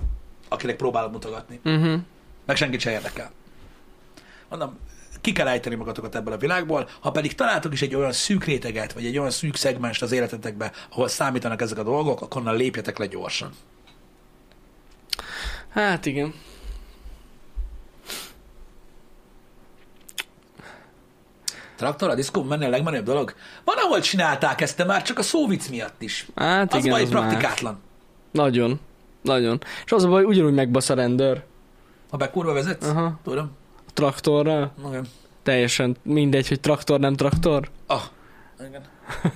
Akinek próbálod mutogatni. Uh-huh. Meg senkit se érdekel. Mondom, ki kell ejteni magatokat ebből a világból, ha pedig találtok is egy olyan szűk réteget, vagy egy olyan szűk szegmest az életetekbe, ahol számítanak ezek a dolgok, akkor onnan lépjetek le gyorsan. Hát igen. Traktor, a diszkó menni a legmenőbb dolog? Van, ahol csinálták ezt, de már csak a szóvic miatt is. Hát Az igen, az már. praktikátlan. Nagyon. Nagyon. És az a baj, ugyanúgy megbasz a rendőr Ha be kurva vezetsz, Aha. tudom. a traktorral. Igen. Teljesen mindegy, hogy traktor, nem traktor. Ah, igen. [laughs]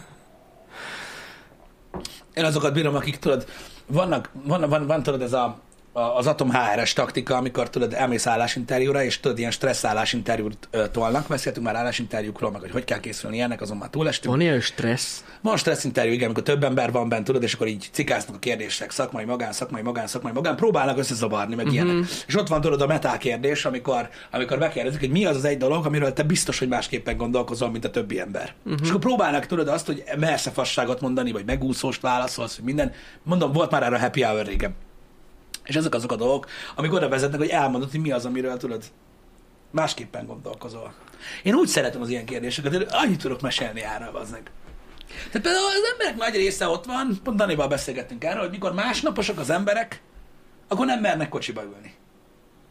Én azokat bírom, akik tudod, vannak, van, van, van tudod ez a, az Atom HRS taktika, amikor tudod, elmész állásinterjúra, és tudod, ilyen stressz állásinterjút tolnak. Beszéltünk már állásinterjúkról, meg hogy hogy kell készülni ilyenek, azon már túlestünk. Van ilyen stressz? Van stressz interjú, igen, amikor több ember van bent, tudod, és akkor így cikáznak a kérdések, szakmai magán, szakmai magán, szakmai magán, próbálnak összezavarni, meg uh-huh. ilyenek. És ott van tudod a metá kérdés, amikor, amikor megkérdezik, hogy mi az az egy dolog, amiről te biztos, hogy másképpen gondolkozol, mint a többi ember. Uh-huh. És akkor próbálnak tudod azt, hogy mersz fasságot mondani, vagy megúszóst válaszolsz, minden. Mondom, volt már erre a happy hour régen. És ezek azok a dolgok, amik oda vezetnek, hogy elmondod, hogy mi az, amiről tudod, másképpen gondolkozol. Én úgy szeretem az ilyen kérdéseket, hogy annyit tudok mesélni erről, az meg. Tehát például az emberek nagy része ott van, pont Danival beszélgettünk erről, hogy mikor másnaposak az emberek, akkor nem mernek kocsiba ülni.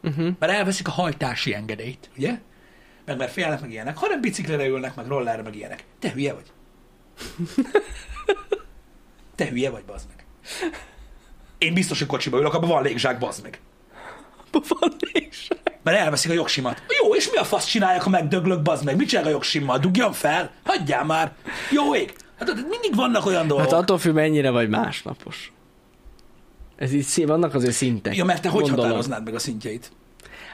Uh-huh. Mert elveszik a hajtási engedélyt, ugye? Meg mert félnek meg ilyenek, hanem biciklire ülnek, meg rollerre, meg ilyenek. Te hülye vagy. [laughs] Te hülye vagy, bazd meg. Én biztos, hogy kocsiba ülök, abban van légzsák, bazd meg. Van is. Mert elveszik a jogsimat. Jó, és mi a fasz csináljak, ha megdöglök, bazd meg? Mit csinálok a jogsimmal? Dugjon fel? Hagyjál már. Jó ég. Hát mindig vannak olyan dolgok. Hát attól függ, mennyire vagy másnapos. Ez így szín, vannak azért szintek. Ja, mert te hogy gondolom. határoznád meg a szintjeit?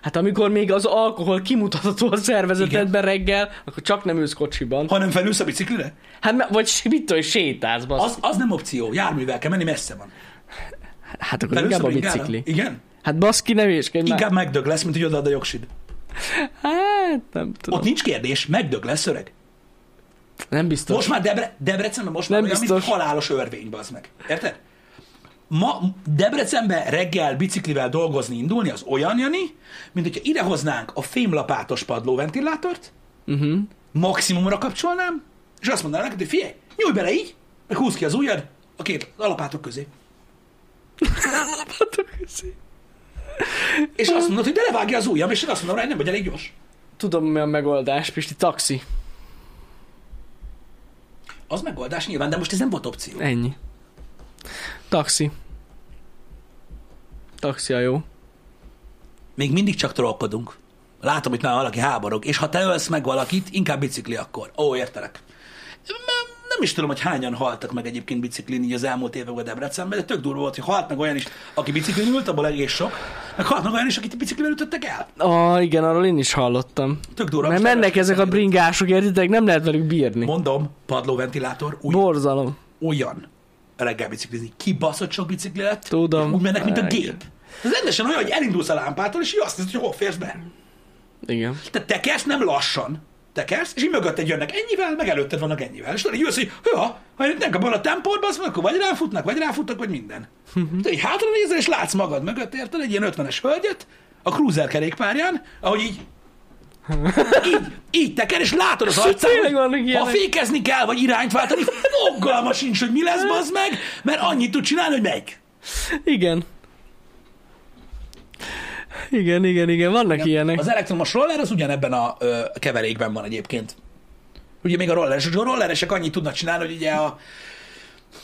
Hát amikor még az alkohol kimutatható a szervezetedben reggel, akkor csak nem ülsz kocsiban. Ha nem felülsz a biciklire? Hát vagy mit tudom, sétálsz, basz. Az, az nem opció. Járművel kell menni, messze van. Hát akkor Felülsz inkább a bicikli. Igen? Hát baszki, nem érskedj már. Inkább megdög lesz, mint hogy odaad a jogsid. Hát nem tudom. Ott nincs kérdés, megdög lesz öreg. Nem biztos. Most már Debre- Debrecenben most Nem már olyan, mint biztos. halálos örvény, bazd meg. Érted? Ma Debrecenben reggel biciklivel dolgozni, indulni, az olyan, Jani, mint hogyha idehoznánk a fémlapátos padlóventilátort, Uh-huh. maximumra kapcsolnám, és azt mondanám neked, hogy figyelj, nyújj bele így, meg húzd ki az ujjad a két alapátok közé. És azt mondod, hogy de levágja az ujjam, és én azt mondom rá, hogy nem vagy elég gyors. Tudom, mi a megoldás, Pisti, taxi. Az megoldás nyilván, de most ez nem volt opció. Ennyi. Taxi. Taxi a jó. Még mindig csak trollkodunk. Látom, hogy már valaki háborog, és ha te ölsz meg valakit, inkább bicikli akkor. Ó, értelek. Nem- is tudom, hogy hányan haltak meg egyébként biciklin így az elmúlt években Debrecenben, de tök durva volt, hogy halt meg olyan is, aki biciklin ült, abból egész sok, meg halt meg olyan is, akit biciklivel ütöttek el. Ah, igen, arról én is hallottam. Tök durva. Mert mennek ezek a bringások, értitek? Nem lehet velük bírni. Mondom, padlóventilátor, új, Borzalom. olyan reggel biciklizni. Kibaszott sok bicikli lett, Tudom. úgy mennek, mint a gép. Ez rendesen olyan, hogy elindulsz a lámpától, és így azt nézed, hogy hol férsz be. Igen. Te tekersz nem lassan, tekersz, és így mögötted jönnek ennyivel, meg előtted vannak ennyivel. És tudod, így jössz, hogy ha én nem kapom a tempót, az akkor vagy ráfutnak, vagy ráfutnak, vagy minden. Te így hátra nézel, és látsz magad mögött, érted, egy ilyen 50-es hölgyet, a cruiser kerékpárján, ahogy így [laughs] így, így teker, és látod az arcán, hogy ha fékezni kell, vagy irányt váltani, fogalma sincs, hogy mi lesz, bazd meg, mert annyit tud csinálni, hogy megy. Igen. Igen, igen, igen, vannak ilyenek. Az elektromos roller az ugyanebben a ö, keverékben van egyébként. Ugye még a rolleres, a rolleresek annyit tudnak csinálni, hogy ugye a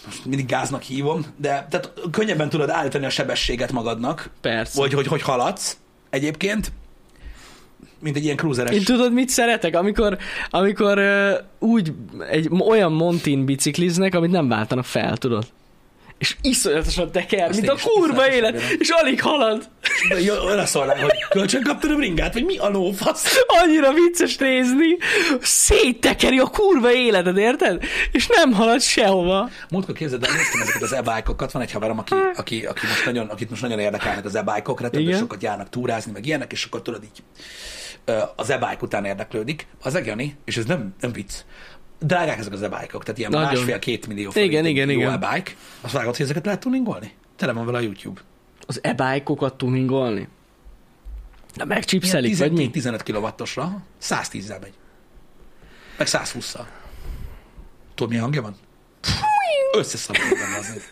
most mindig gáznak hívom, de tehát könnyebben tudod állítani a sebességet magadnak, Persze. vagy hogy hogy haladsz egyébként, mint egy ilyen cruiseres. Én tudod, mit szeretek? Amikor, amikor uh, úgy egy olyan montin bicikliznek, amit nem váltanak fel, tudod? És iszonyatosan teker, Azt mint a kurva élet, bírom. és alig halad. Jó, szólnál, hogy kölcsön kaptad a bringát, vagy mi a lófasz? Annyira vicces nézni. Széttekeri a kurva életed, érted? És nem halad sehova. Múltkor képzeld el, néztem ezeket az e-bike-okat, van egy haverom, aki, aki, aki most nagyon, akit most nagyon érdekelnek az e-bike-ok, sokat járnak túrázni, meg ilyenek, és akkor tudod így az e-bike után érdeklődik. Az Jani, és ez nem, nem vicc, drágák ezek az e-bike-ok, tehát ilyen Nagyon. másfél-két millió forint Igen, igen, jó igen. e-bike. Azt vágod, hogy ezeket lehet tuningolni? Tele van vele a YouTube. Az e-bike-okat tuningolni? Na megcsipszelik, vagy mi? 15 kilowattosra, 110-zel megy. Meg 120-szal. Tudod, milyen hangja van? Összeszabadul benne azért.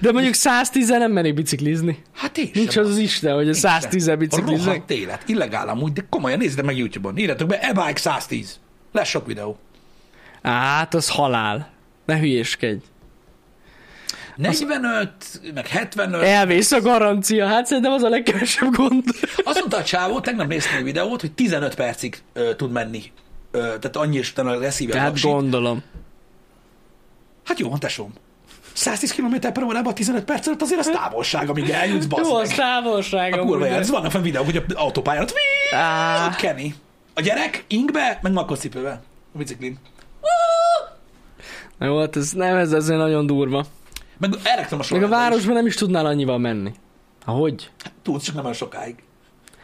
De mondjuk 110 nem merik biciklizni. Hát én Nincs az az Isten, hogy a 110 A bicikliznek. rohadt élet. Illegál amúgy, de komolyan nézzétek meg YouTube-on. Írjatok be e-bike 110. Lesz sok videó. Hát, az halál. Ne hülyéskedj. 45, meg 75. Elvész a garancia, hát szerintem az a legkevesebb gond. Azt mondta a csávó, tegnap néztem egy videót, hogy 15 percig ö, tud menni. Ö, tehát annyi is utána leszívja a Tehát vaksit. gondolom. Hát jó, van tesóm. 110 km per órában 15 perc alatt azért az távolság, amíg eljutsz, bazd Jó, az távolság. A kurva. Ez vannak fenn videók, hogy a autópályán ott, Kenny. A gyerek ingbe, meg makocipőbe. A biciklin. Na Jó, hát ez nem, ez azért nagyon durva. Meg elektromos Meg a rollerben is. városban nem is tudnál annyival menni. Ahogy? Tudsz, csak nem olyan sokáig.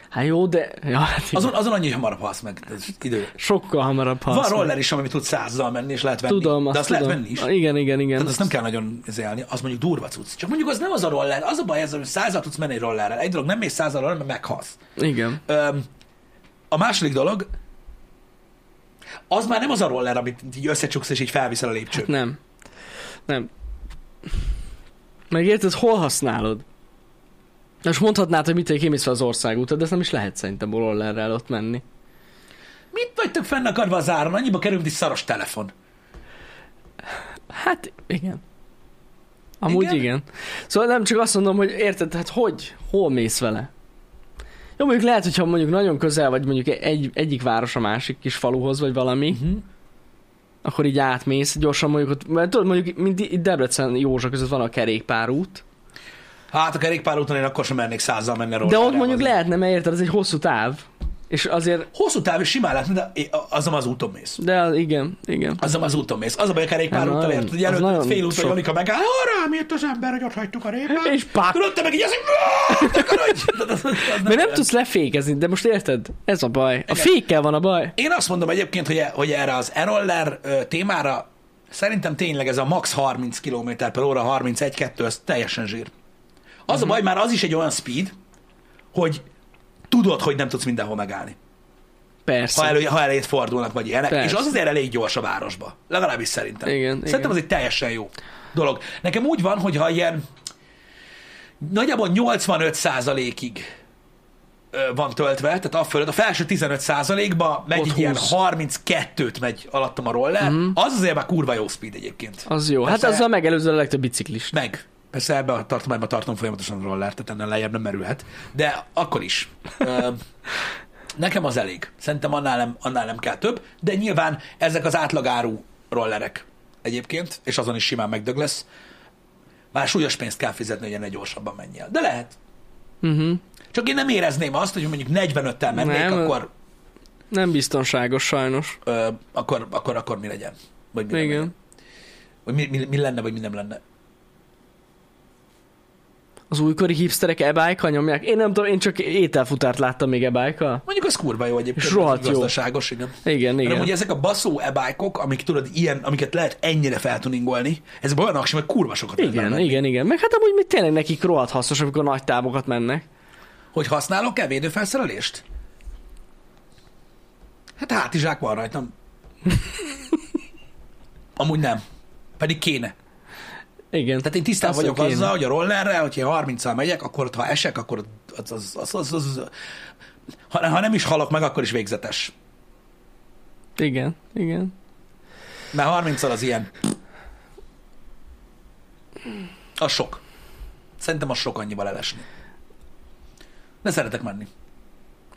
Hát jó, de... Ja, hát. Azon, azon annyi, hamarabb halsz meg. Ez idő. Sokkal hamarabb Van halsz. roller is, ami tud százzal menni, és lehet venni. Tudom, De azt azt tudom. lehet venni is. Igen, igen, igen. Tehát azt nem kell nagyon izélni, az mondjuk durva cucc. Csak mondjuk az nem az a roller, az a baj ezzel, hogy százzal tudsz menni egy rollerrel. Egy dolog, nem mész százzal mert meghalsz. Igen. Öm, a második dolog, az már nem az a roller, amit így összecsuksz, és így felviszel a lépcsőn. Nem. Nem. Meg érted, hol használod? Most mondhatnád, hogy mit egy kimész az országútra, de ezt nem is lehet szerintem rollerrel ott menni. Mit vagytok fennakadva az áron? Annyiba kerül, mint egy szaros telefon. Hát, igen. Amúgy igen. igen. Szóval nem csak azt mondom, hogy érted, hát hogy? Hol mész vele? Jó, mondjuk lehet, hogyha mondjuk nagyon közel vagy mondjuk egy, egyik város a másik kis faluhoz, vagy valami, Uh-huh. akkor így átmész, gyorsan mondjuk ott, mert tudod, mondjuk mint itt Debrecen Józsa között van a kerékpárút, Hát a kerékpárúton én akkor sem mennék százzal menni a de ott mondjuk lehetne, mert érted, ez egy hosszú táv, és azért, Hosszú távú simán lehetne, de azon az úton mész. de igen, igen. Azon az úton mész. Az a baj a kerékpárúttal Nem, érted, hogy az előtt nagyon fél úton sok. Janika megáll, rám jött az ember, hogy ott hagytuk a répát. És pák. Tudod, te meg így az, hogy [laughs] takarodj! Az- az- az Mert nem tudsz lefékezni, de most érted? Ez a baj. A fékkel van a baj. Én azt mondom egyébként, hogy, hogy erre az e-roller témára szerintem tényleg ez a max 30 km per óra, 31-2, az teljesen zsír. Az Mhm. a baj, már az is egy olyan speed, hogy tudod, hogy nem tudsz mindenhol megállni. Persze. Ha, elő, ha elét fordulnak, vagy ilyenek. Persze. És az azért elég gyors a városba. Legalábbis szerintem. Igen, Szerintem igen. az egy teljesen jó dolog. Nekem úgy van, hogy ha ilyen nagyjából 85%-ig ö, van töltve, tehát a fölött, a felső 15%-ba megy Ott ilyen 20. 32-t megy alattam a roller, Mhm. az azért már kurva jó speed egyébként. Az jó. Hát Persze- azzal megelőzöl a legtöbb biciklist. Meg. Persze ebbe a tartományban tartom folyamatosan a roller, tehát ennél lejjebb nem merülhet. De akkor is. Nekem az elég. Szerintem annál nem, annál nem kell több, de nyilván ezek az átlagáru rollerek egyébként, és azon is simán megdög lesz. Már súlyos pénzt kell fizetni, hogy ennél gyorsabban menjél. De lehet. Uh-huh. Csak én nem érezném azt, hogy mondjuk 45-tel mennék, Nem. akkor, Nem biztonságos sajnos. ö, akkor, akkor, akkor mi legyen? Vagy mi nem legyen? Igen. Vagy mi, mi, mi, lenne, vagy mi nem lenne? Az újkori hipsterek e nyomják. Én nem tudom, én csak ételfutárt láttam még e Mondjuk az kurva jó egyébként. És rohadt jó. Gazdaságos, igen. Igen, igen. ugye ezek a baszó e amik tudod, ilyen, amiket lehet ennyire feltuningolni, ezek olyan aksi, meg kurva sokat Igen, igen, igen. Meg hát amúgy még tényleg nekik rohadt hasznos, amikor nagy távokat mennek. Hogy használok-e védőfelszerelést? Hát hátizsák van rajtam. [laughs] Amúgy nem. Pedig kéne. Igen. Tehát én tisztában Azt, vagyok kéne. azzal, hogy a rollerrel, hogyha 30-al megyek, akkor ha esek, akkor az, az, az, az, az, ha, ha nem is halok meg, akkor is végzetes. Igen, igen. Mert 30 az ilyen. Az sok. Szerintem az sok annyival elesni. De szeretek menni.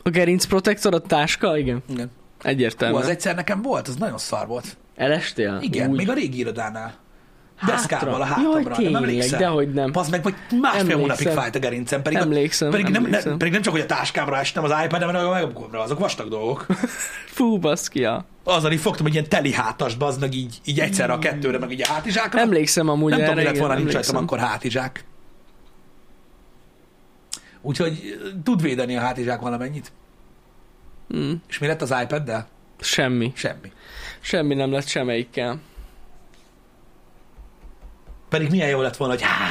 A gerinc protektor, a táska, igen. Igen. Egyértelmű. Hú, az egyszer nekem volt, az nagyon szar volt. Elestél? Igen, Úgy. még a régi irodánál. Deszkával a Jaj, hátamra, nem tényleg, emlékszel? dehogy nem. Pazd meg, vagy másfél Emlékszem. hónapig fájt a gerincem. Pedig, Emlékszem, a, pedig, Nem, emlékszem. nem, pedig nem csak, hogy a táskámra estem az iPad-en, hanem a megabkomra, azok vastag dolgok. [laughs] Fú, baszki, ja. Azzal így fogtam, hogy ilyen teli hátas, bazd meg így, így egyszerre a kettőre, meg így a hátizsákra. Emlékszem amúgy Nem erre, tudom, mi lett volna, nincs rajtam emlékszem. akkor hátizsák. Úgyhogy ö, tud védeni a hátizsák valamennyit. Mm, És mi lett az iPad-del? semmi. Semmi. Semmi nem lett semmelyikkel. Pedig milyen jó lett volna, hogy há,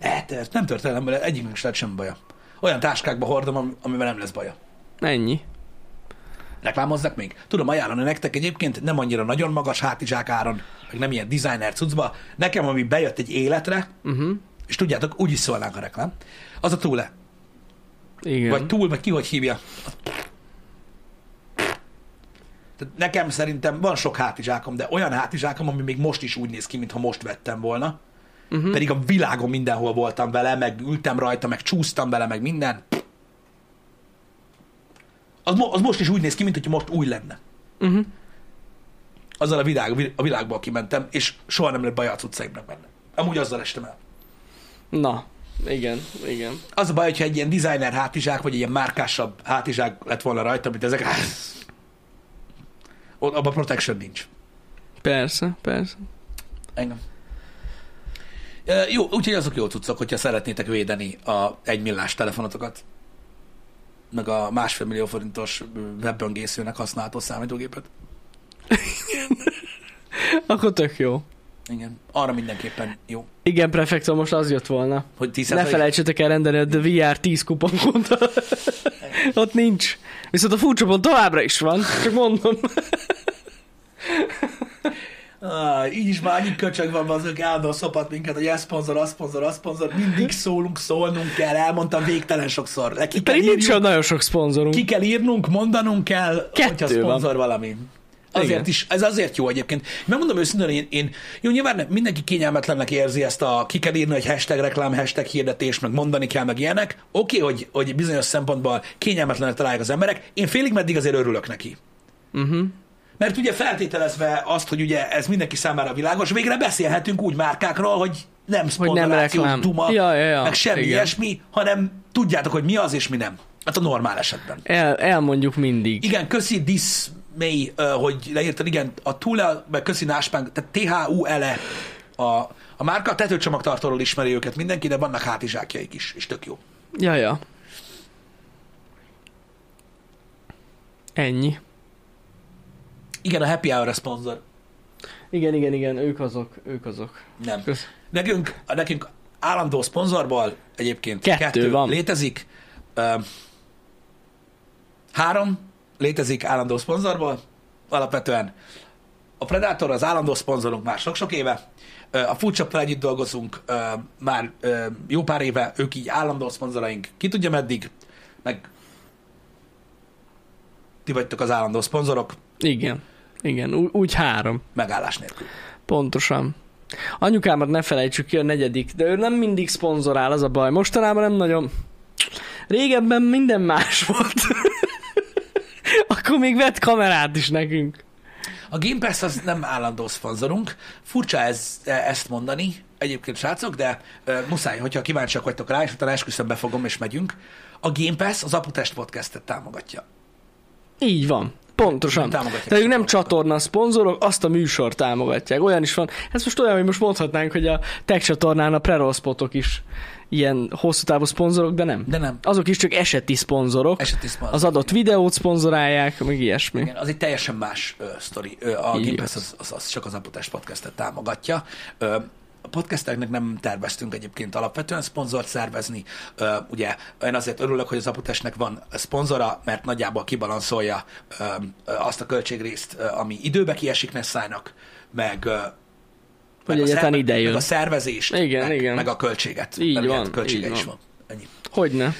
eltört. Nem tört el, nem, egyiknek sem lett semmi baja. Olyan táskákba hordom, am- amivel nem lesz baja. Ennyi. Reklámozzak még? Tudom ajánlani nektek egyébként, nem annyira nagyon magas hátizsák áron, meg nem ilyen designer cuccba. Nekem, ami bejött egy életre, Uh-huh. és tudjátok, úgy is szólnánk a reklám, az a túle. Igen. Vagy túl, vagy ki hogy hívja. Tehát nekem szerintem van sok hátizsákom, de olyan hátizsákom, ami még most is úgy néz ki, mintha most vettem volna. Uh-huh. Pedig a világon mindenhol voltam vele, meg ültem rajta, meg csúsztam vele, meg minden. Az, mo- az most is úgy néz ki, mint hogy most új lenne. Uh-huh. Azzal a, világ, a világból kimentem, és soha nem lett baj a cuccaimnak benne. Amúgy azzal estem el. Na, igen, igen. Az a baj, hogyha egy ilyen designer hátizsák, vagy egy ilyen márkásabb hátizsák lett volna rajta, mint ezek. Abban protection nincs. Persze, persze. Engem. E, jó, úgyhogy azok jó cuccok, hogyha szeretnétek védeni a egymillás telefonotokat, meg a másfél millió forintos webböngészőnek használható számítógépet. Akkor tök jó. Igen, arra mindenképpen jó. Igen, prefektor, most az jött volna. Hogy 10 Ne felejtsetek el rendelni a VR 10 kuponkontot. [laughs] Ott nincs. Viszont a furcsapon továbbra is van, csak mondom. [laughs] Ah, így is már annyi köcsög van, azok állandóan szopat minket, hogy ez szponzor, az szponzor, az szponzor. Mindig szólunk, szólnunk kell, elmondtam végtelen sokszor. Le ki kell, Pedig nincs olyan nagyon sok szponzorunk. ki kell írnunk, mondanunk kell, Kettő hogyha szponzor valami. Azért Igen. is, ez azért jó egyébként. Megmondom őszintén, én, én, jó, nyilván nem, mindenki kényelmetlennek érzi ezt a, ki kell írni egy hashtag reklám, hashtag hirdetés, meg mondani kell, meg ilyenek. Oké, okay, hogy, hogy bizonyos szempontból kényelmetlenek találják az emberek, én félig meddig azért örülök neki. Uh-huh. Mert ugye feltételezve azt, hogy ugye ez mindenki számára világos, végre beszélhetünk úgy márkákról, hogy nem szponzorációs reklám. duma, Ja, ja, ja. meg semmi Igen. ilyesmi, hanem tudjátok, hogy mi az és mi nem. Hát a normál esetben. El, elmondjuk mindig. Igen, köszi Dismay, uh, hogy leírtad, igen, a Tule, meg köszi Náspánk, tehát T-H-U-L-E a, a márka, a tetőcsomagtartóról ismeri őket mindenki, de vannak hátizsákjaik is, és tök jó. Ja, ja. Ennyi. Igen, a Happy Hour a szponzor. Igen, igen, igen, ők azok, ők azok. Nem. Kösz. Nekünk, nekünk állandó szponzorból egyébként Kettő kettő van. létezik. Ö, három létezik állandó szponzorból. Alapvetően A Predator az állandó szponzorunk már sok-sok éve. A Foodshop-tal együtt dolgozunk már jó pár éve, ők így állandó szponzoraink, ki tudja meddig, meg ti vagytok az állandó szponzorok, Igen. Igen, ú- úgy három. megállás nélkül. Pontosan. Anyukámat ne felejtsük ki a negyedik, de ő nem mindig szponzorál, az a baj. Mostanában nem nagyon. Régebben minden más volt. [laughs] Akkor még vett kamerát is nekünk. A Game Pass az nem állandó szponzorunk. Furcsa ez, ezt mondani, egyébként srácok, de uh, muszáj, hogyha kíváncsiak vagytok rá, és utána esküszöm befogom, és megyünk. A Game Pass az Aputest podcastet támogatja. Így van. Pontosan. Támogatják Tehát ők nem csatorna szponzorok, azt a műsort támogatják. Olyan is van. Ez most olyan, hogy most mondhatnánk, hogy a tech csatornán a pre spotok is ilyen hosszú távú szponzorok, de nem. De nem. Azok is csak eseti szponzorok. Eseti szponzor. Az adott videót szponzorálják, meg ilyesmi. Igen, az egy teljesen más ö, sztori. Ö, a Game Pass az, az, az csak az Aputest podcastet támogatja. Ö, a podcasteknek nem terveztünk egyébként alapvetően szponzort szervezni. Ugye én azért örülök, hogy az Aputestnek van szponzora, mert nagyjából kibalanszolja azt a költségrészt, ami időbe kiesik Nessájnak, meg Hogy meg a szerve- ide jön. Meg a szervezést, Igen, meg, igen. meg a költséget. Így van, költsége így is van. van. Ennyi. Hogyne.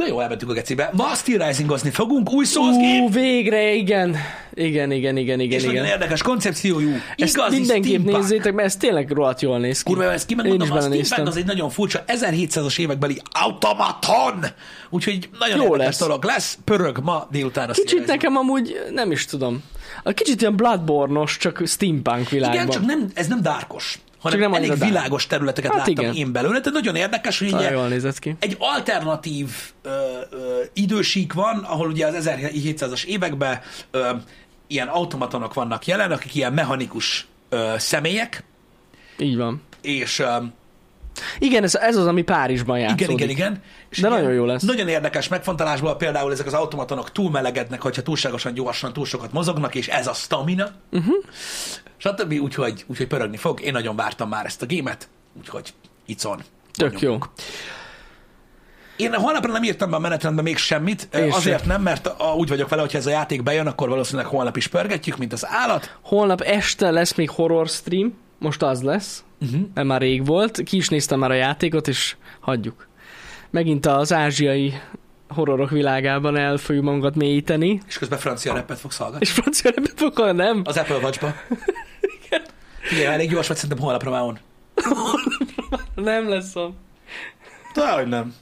De jó, elmentünk a gecibe. Ma Steel Risingozni fogunk, új Souls Ú, végre, igen. Igen, igen, igen, igen, és nagyon igen. érdekes koncepciójú. Ezt Igazi mindenképp steampunk. nézzétek, mert ez tényleg rohadt jól néz ki. Kurva, ezt is a steampunk az egy nagyon furcsa 1700-as évekbeli automaton. Úgyhogy nagyon Jó érdekes lesz. dolog lesz. Pörög ma délután a Kicsit nekem amúgy nem is tudom. A kicsit ilyen Bloodborne-os, csak steampunk világban. Igen, csak nem, ez nem dárkos, hanem nem elég világos területeket Hát láttam igen. én belőle. Tehát nagyon érdekes, hogy ugye jól nézett ki. egy alternatív ö, ö, idősík van, ahol ugye az 1700-as években ö, ilyen automatonok vannak jelen, akik ilyen mechanikus ö, személyek, Így van. és ö, Igen, ez, ez az, ami Párizsban játszódik. igen, igen, igen. És De ilyen nagyon jó lesz. Nagyon érdekes megfontolásból például ezek az automatonok túlmelegednek, hogyha túlságosan gyorsan, túl sokat mozognak, és ez a stamina. Uh-huh. Stb. Úgyhogy, úgyhogy pörögni fog. Én nagyon vártam már ezt a gémet, úgyhogy icon. Tök jó. Én holnapra nem írtam be a menetrendbe még semmit, Én azért sem. nem, mert a, úgy vagyok vele, hogy ha ez a játék bejön, akkor valószínűleg holnap is pörgetjük, mint az állat. Holnap este lesz még horror stream, most az lesz, Uh-huh. mert már rég volt. Ki is néztem már a játékot, és hagyjuk. Megint az ázsiai horrorok világában el fogjuk magunkat mélyíteni. És közben francia repet fogsz hallgatni. És francia repet fogok, nem? Az Apple Watch-ba. Figyelj, elég gyors vagy, szerintem holnapra már on. Nem lesz az. Talán, nem.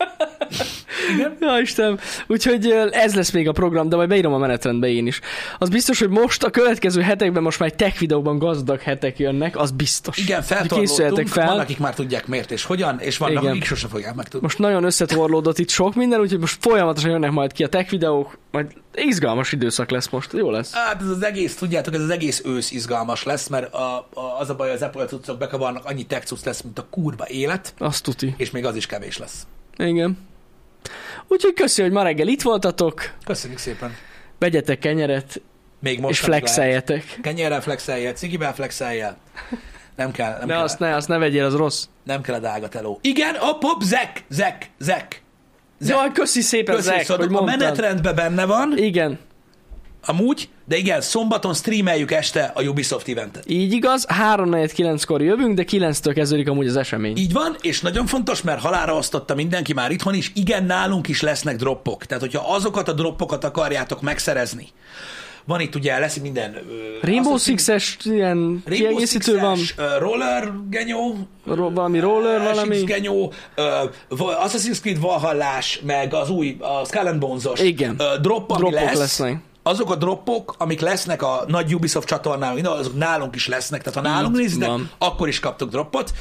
Ja, Istenem. Úgyhogy ez lesz még a program, de majd beírom a menetrendbe én is. Az biztos, hogy most a következő hetekben most már egy tech videóban gazdag hetek jönnek, az biztos. Igen, feltorlódtunk, fel. van, akik már tudják miért és hogyan, és vannak, Igen. akik sose fogják megtudni. Most nagyon összetorlódott itt sok minden, úgyhogy most folyamatosan jönnek majd ki a tech videók, majd izgalmas időszak lesz most. Jó lesz. Hát ez az egész, tudjátok, ez az egész ősz izgalmas lesz, mert a, a, az a baj, az Apple cuccok bekavarnak, annyi tech lesz, mint a kurva élet, Azt tuti. és még az is kevés lesz. Igen. Úgyhogy köszi, hogy ma reggel itt voltatok, Köszönjük szépen. vegyetek kenyeret, Még most és flexeljetek. lehet. Kenyerrel flexeljel, cigivel flexeljel. Nem kell, nem De kell, azt ne, azt ne vegyél, az rossz. nem kell a dágateló. Igen, hopp, hopp, zek, zek, zek. Zek. Jaj, köszi szépen, Köszönjük, Zek, hogy szóval a mondtad. menetrendben benne van, Igen, amúgy, de igen, szombaton streameljük este a Ubisoft eventet. így igaz, 3-4-9-kor jövünk, de 9-től kezdődik amúgy az esemény. Így van, és nagyon fontos, mert halára osztotta mindenki már itthon is, igen, nálunk is lesznek droppok. Tehát, hogyha azokat a droppokat akarjátok megszerezni, van itt ugye, lesz minden... Rainbow Assassin's- Six-es ilyen Rainbow kiegészítő van, Six-es, ö, roller genyó, ro- valami roller, valami. SX genyó, Va- Assassin's Creed Valhallás, meg az új, a Skull and Bones-os Igen. drop, ami Droppok lesz, lesznek. Azok a droppok, amik lesznek a nagy Ubisoft csatornán, azok nálunk is lesznek, tehát ha nálunk nézitek, van. akkor is kaptok droppot.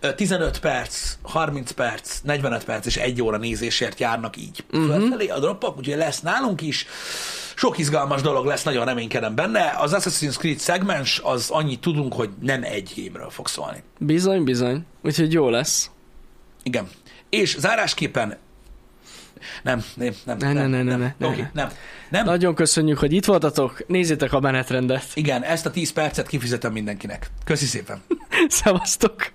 Ö, 15 perc, 30 perc, 45 perc és egy óra nézésért járnak így uh-huh. fölfelé a droppok, úgyhogy lesz nálunk is. Sok izgalmas dolog lesz, nagyon reménykedem benne. Az Assassin's Creed szegmens, az annyit tudunk, hogy nem egy gémről fog szólni. Bizony, bizony. Úgyhogy jó lesz. Igen. És zárásképpen nem, nem, nem, Ne, ne, ne, ne, ne, ne, ne. nem. Nem, Nagyon köszönjük, hogy itt voltatok. Nézzétek a menetrendet. igen, ezt a 10 percet kifizetem mindenkinek. Köszi szépen. [laughs] Szevasztok!